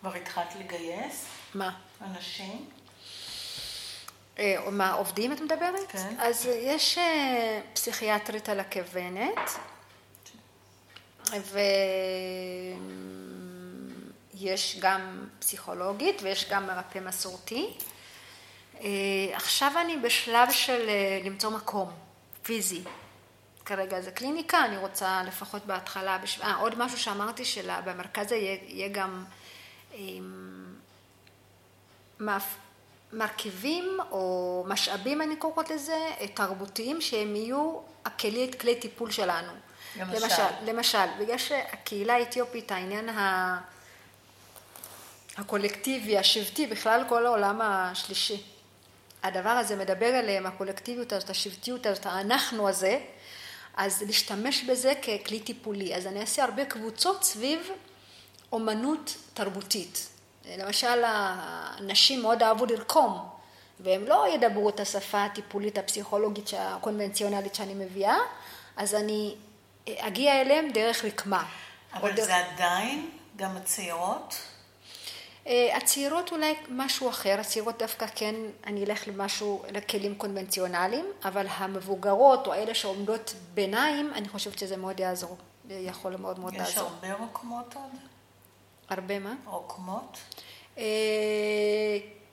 כבר התחלת לגייס? מה? אנשים? אה, מה, עובדים את מדברת? כן. אז יש אה, פסיכיאטרית על הכוונת, ויש גם פסיכולוגית ויש גם מרפא מסורתי. אה, עכשיו אני בשלב של למצוא מקום פיזי. כרגע זה קליניקה, אני רוצה לפחות בהתחלה, בש... 아, עוד משהו שאמרתי שבמרכז יהיה, יהיה גם מאפ... מרכיבים או משאבים, אני קוראת לזה, תרבותיים, שהם יהיו הכלי, כלי טיפול שלנו. למשל. למשל, למשל, בגלל שהקהילה האתיופית, העניין ה... הקולקטיבי, השבטי, בכלל כל העולם השלישי. הדבר הזה מדבר עליהם, הקולקטיביות הזאת, השבטיות הזאת, האנחנו הזה, אז להשתמש בזה ככלי טיפולי. אז אני אעשה הרבה קבוצות סביב אומנות תרבותית. למשל, הנשים מאוד אהבו לרקום, והם לא ידברו את השפה הטיפולית הפסיכולוגית הקונבנציונלית שאני מביאה, אז אני אגיע אליהם דרך רקמה. אבל זה דרך... עדיין גם הצעירות? אה, הצעירות אולי משהו אחר, הצעירות דווקא כן, אני אלך למשהו, לכלים קונבנציונליים, אבל המבוגרות או אלה שעומדות ביניים, אני חושבת שזה מאוד יעזור, יכול מאוד מאוד יש לעזור. יש הרבה רקמות עוד? הרבה מה? רוקמות? אה,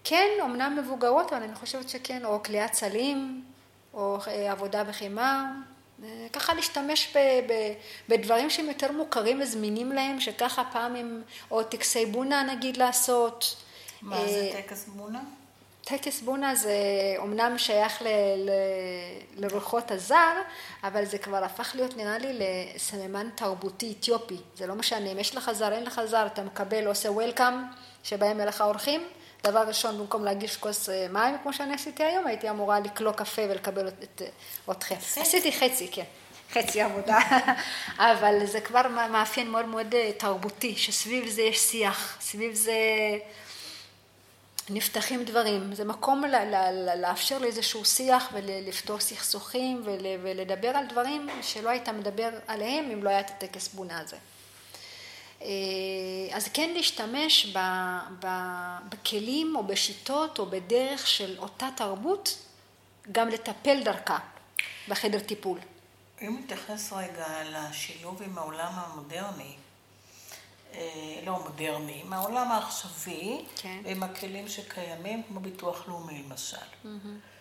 כן, אמנם מבוגרות, אבל אני חושבת שכן, או כליאת סלים, או אה, עבודה בחימה, ככה להשתמש ב, ב, בדברים שהם יותר מוכרים וזמינים להם, שככה פעם הם, או טקסי בונה נגיד לעשות. מה זה טקס בונה? טקס בונה זה אומנם שייך ל, ל, לרוחות הזר, אבל זה כבר הפך להיות נראה לי לסממן תרבותי אתיופי. זה לא משנה, אם יש לך זר, אין לך זר, אתה מקבל, עושה וולקאם, שבהם אליך אורחים. דבר ראשון, במקום להגיש כוס אה, מים, כמו שאני עשיתי היום, הייתי אמורה לקלוא קפה ולקבל את, אתכם. עשיתי חצי, כן. חצי עבודה, אבל זה כבר מאפיין מאוד מאוד אה, תרבותי, שסביב זה יש שיח, סביב זה נפתחים דברים, זה מקום לאפשר לאיזשהו שיח ולפתור סכסוכים ולדבר על דברים שלא היית מדבר עליהם אם לא היה את הטקס בונה הזה. אה, אז כן להשתמש בכלים או בשיטות או בדרך של אותה תרבות, גם לטפל דרכה בחדר טיפול. אם נתייחס רגע לשילוב עם העולם המודרני, אה, לא מודרני, עם העולם העכשווי, כן. ועם הכלים שקיימים, כמו ביטוח לאומי למשל. Mm-hmm.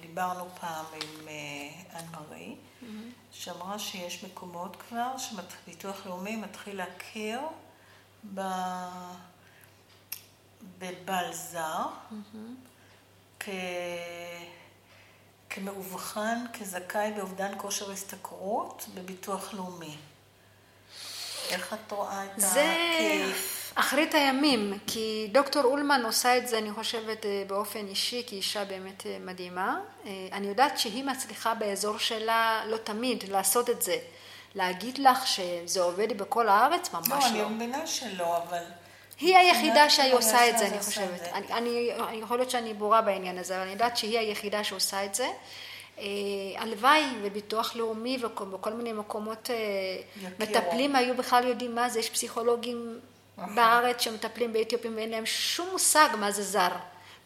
דיברנו פעם עם אה, אנ מרי, mm-hmm. שאמרה שיש מקומות כבר שביטוח לאומי מתחיל להכיר בבעל זר mm-hmm. כ... כמאובחן, כזכאי באובדן כושר השתכרות בביטוח לאומי. איך את רואה את זה אחרית הימים, כי דוקטור אולמן עושה את זה, אני חושבת, אה, באופן אישי, כי אישה באמת אה, מדהימה. אה, אני יודעת שהיא מצליחה באזור שלה, לא תמיד, לעשות את זה. להגיד לך שזה עובד בכל הארץ? ממש לא. לא, אני מבינה שלא, אבל... היא היחידה שהיא עושה את זה, אני חושבת. אני, אני, יכול להיות שאני בורה בעניין הזה, אבל אני יודעת שהיא היחידה שעושה את זה. הלוואי וביטוח לאומי ובכל מיני מקומות מטפלים היו בכלל יודעים מה זה, יש פסיכולוגים. בארץ שמטפלים באתיופים ואין להם שום מושג מה זה זר.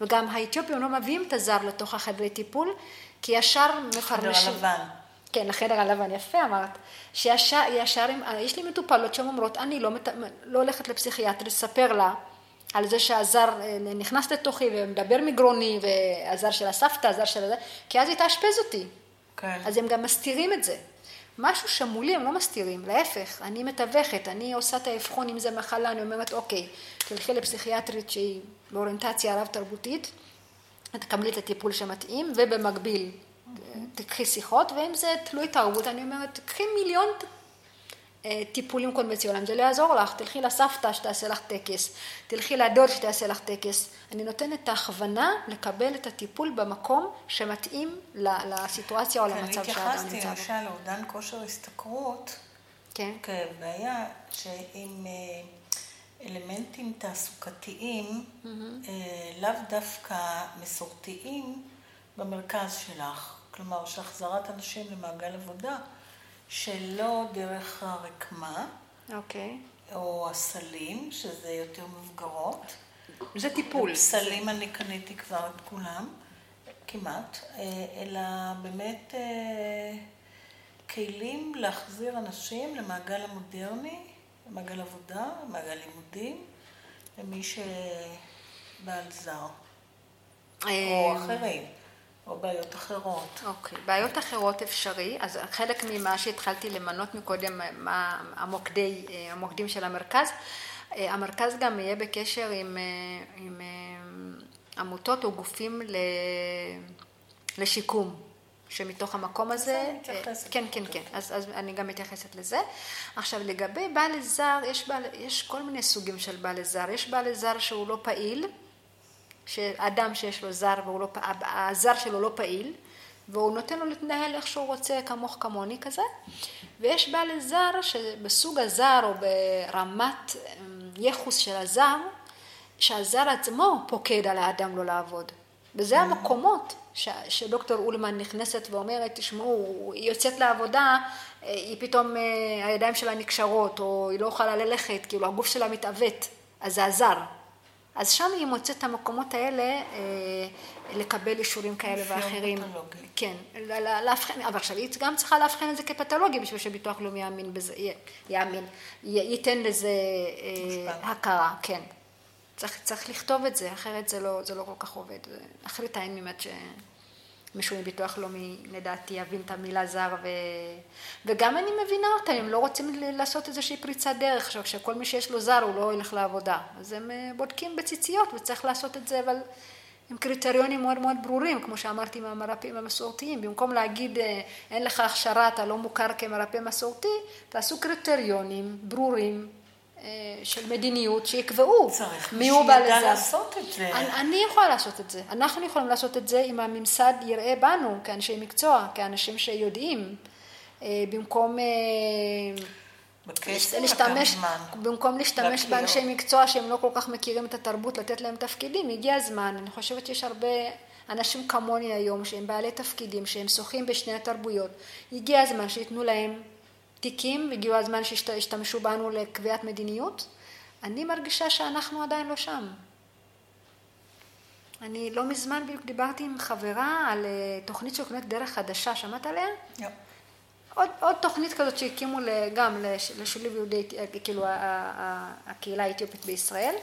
וגם האתיופים לא מביאים את הזר לתוך החדרי טיפול, כי ישר מפרשים. חדר הלבן. כן, החדר הלבן, יפה אמרת. שישר, ישר, יש לי מטופלות שהן אומרות, אני לא, לא הולכת לפסיכיאטר לספר לה על זה שהזר אה, נכנס לתוכי ומדבר מגרוני, והזר של הסבתא, הזר של זה, כי אז היא תאשפז אותי. כן. אז הם גם מסתירים את זה. משהו שמולי הם לא מסתירים, להפך, אני מתווכת, אני עושה את האבחון אם זה מחלה, אני אומרת, אוקיי, תלכי לפסיכיאטרית שהיא באוריינטציה רב-תרבותית, תקבלי את הטיפול שמתאים, ובמקביל תקחי שיחות, ואם זה תלוי תרבות, אני אומרת, תקחי מיליון אה, טיפולים קונבנציונליים, זה לא יעזור לך, תלכי לסבתא שתעשה לך טקס, תלכי לדוד שתעשה לך טקס. אני נותנת את ההכוונה לקבל את הטיפול במקום שמתאים לסיטואציה או למצב שאדם נמצא בו. אני התייחסתי למשל לאובדן כושר השתכרות, כן. כבעיה שעם אה, אלמנטים תעסוקתיים, mm-hmm. לאו דווקא מסורתיים, במרכז שלך. כלומר, של החזרת אנשים למעגל עבודה. שלא דרך הרקמה. אוקיי. או הסלים, שזה יותר מבוגרות. זה טיפול. סלים אני קניתי כבר את כולם, כמעט, אה, אלא באמת אה, כלים להחזיר אנשים למעגל המודרני, למעגל עבודה, למעגל לימודים, למי שבעל זר. או אה, אחרים. או בעיות אחרות. אוקיי, okay. בעיות אחרות אפשרי, אז חלק ממה שהתחלתי למנות מקודם, מה המוקדי, המוקדים של המרכז, המרכז גם יהיה בקשר עם, עם עמותות או גופים לשיקום, שמתוך המקום הזה, כן, כן, כן, אז, אז אני גם מתייחסת לזה. עכשיו לגבי בעל זר, יש, בעל, יש כל מיני סוגים של בעל זר, יש בעל זר שהוא לא פעיל, שאדם שיש לו זר והוא לא, הזר שלו לא פעיל, והוא נותן לו להתנהל איך שהוא רוצה, כמוך כמוני כזה, ויש בעל זר שבסוג הזר או ברמת אמ, ייחוס של הזר, שהזר עצמו פוקד על האדם לא לעבוד. וזה mm. המקומות ש, שדוקטור אולמן נכנסת ואומרת, תשמעו, היא יוצאת לעבודה, היא פתאום, אה, הידיים שלה נקשרות, או היא לא יכולה ללכת, כאילו הגוף שלה מתעוות, אז זה הזר. אז שם היא מוצאת את המקומות האלה אה, לקבל אישורים כאלה ואחרים. כן, לאבחן, אבל עכשיו היא גם צריכה לאבחן את זה כפתולוגי בשביל שביטוח לאומי יאמין בזה, יאמין, ייתן לזה אה, הכרה, כן. צריך, צריך לכתוב את זה, אחרת זה לא, זה לא כל כך עובד. אחרת האין באמת ש... מישהו מביטוח לאומי, לדעתי, יבין את המילה זר, ו... וגם אני מבינה אותם, הם לא רוצים לעשות איזושהי פריצת דרך, עכשיו, שכל מי שיש לו זר הוא לא ילך לעבודה. אז הם אה, בודקים בציציות, וצריך לעשות את זה, אבל עם קריטריונים מאוד מאוד ברורים, כמו שאמרתי עם המרפאים המסורתיים, במקום להגיד אין לך הכשרה, אתה לא מוכר כמרפא מסורתי, תעשו קריטריונים ברורים של מדיניות שיקבעו מי הוא בעל לזה. צריך לעשות את זה. אני, אני יכולה לעשות את זה. אנחנו יכולים לעשות את זה אם הממסד יראה בנו כאנשי מקצוע, כאנשים שיודעים, במקום להשתמש, במקום להשתמש באנשי מקצוע שהם לא כל כך מכירים את התרבות, לתת להם תפקידים, הגיע הזמן, אני חושבת שיש הרבה אנשים כמוני היום שהם בעלי תפקידים, שהם שוחים בשני התרבויות, הגיע הזמן שייתנו להם תיקים, הגיעו הזמן שישתמשו בנו לקביעת מדיניות, אני מרגישה שאנחנו עדיין לא שם. אני לא מזמן בדיוק דיברתי עם חברה על תוכנית שקוראת דרך חדשה, שמעת עליה? לא. עוד, עוד תוכנית כזאת שהקימו גם לשילוב יהודי, כאילו הקהילה האתיופית בישראל,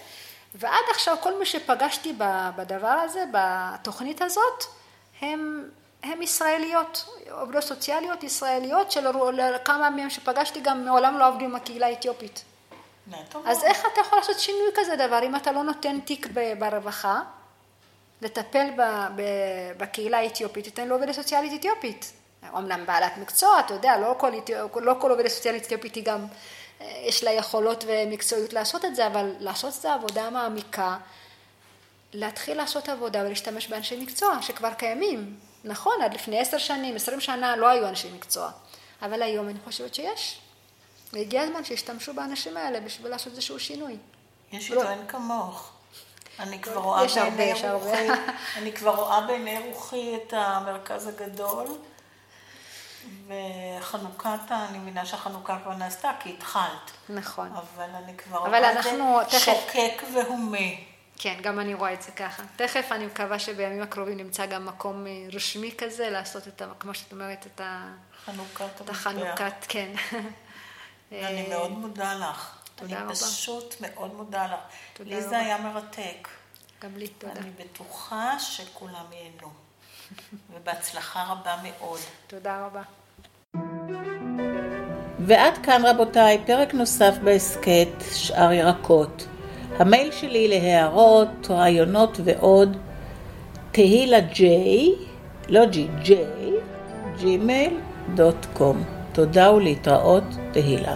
ועד עכשיו כל מי שפגשתי בדבר הזה, בתוכנית הזאת, הם, הם ישראליות, עובדות סוציאליות ישראליות, כמה מהם שפגשתי גם מעולם לא עבדו עם הקהילה האתיופית. אז איך אתה יכול לעשות שינוי כזה דבר אם אתה לא נותן תיק ברווחה, לטפל בקהילה האתיופית, תיתן לעובדת סוציאלית אתיופית. אומנם בעלת מקצוע, אתה יודע, לא כל, לא כל עובדת סוציאלית אתיופית היא גם, יש לה יכולות ומקצועיות לעשות את זה, אבל לעשות את זה עבודה מעמיקה, להתחיל לעשות עבודה ולהשתמש באנשי מקצוע שכבר קיימים. נכון, עד לפני עשר שנים, עשרים שנה לא היו אנשי מקצוע, אבל היום אני חושבת שיש. והגיע הזמן שישתמשו באנשים האלה בשביל לעשות איזשהו שינוי. יש לי טוען כמוך. אני כבר רואה בעיני רוחי, אני כבר רואה בעיני רוחי את המרכז הגדול. וחנוכת, אני מבינה שהחנוכה כבר נעשתה, כי התחלת. נכון. אבל אני כבר רואה את זה תכף... שוקק והומה. כן, גם אני רואה את זה ככה. תכף אני מקווה שבימים הקרובים נמצא גם מקום אה, רשמי כזה, לעשות את, כמו שאת אומרת, את ה... חנוכת את החנוכת, כן. אני מאוד מודה לך. תודה רבה. אני פשוט מאוד מודה לך. תודה לי רבה. זה היה מרתק. גם לי, תודה. אני בטוחה שכולם ייהנו. ובהצלחה רבה מאוד. תודה רבה. ועד כאן רבותיי, פרק נוסף בהסכת שאר ירקות. המייל שלי להערות, רעיונות ועוד, תהילה ג'יי, לא ג'י, ג'יי, ג'ימייל דוט קום. תודה ולהתראות, תהילה.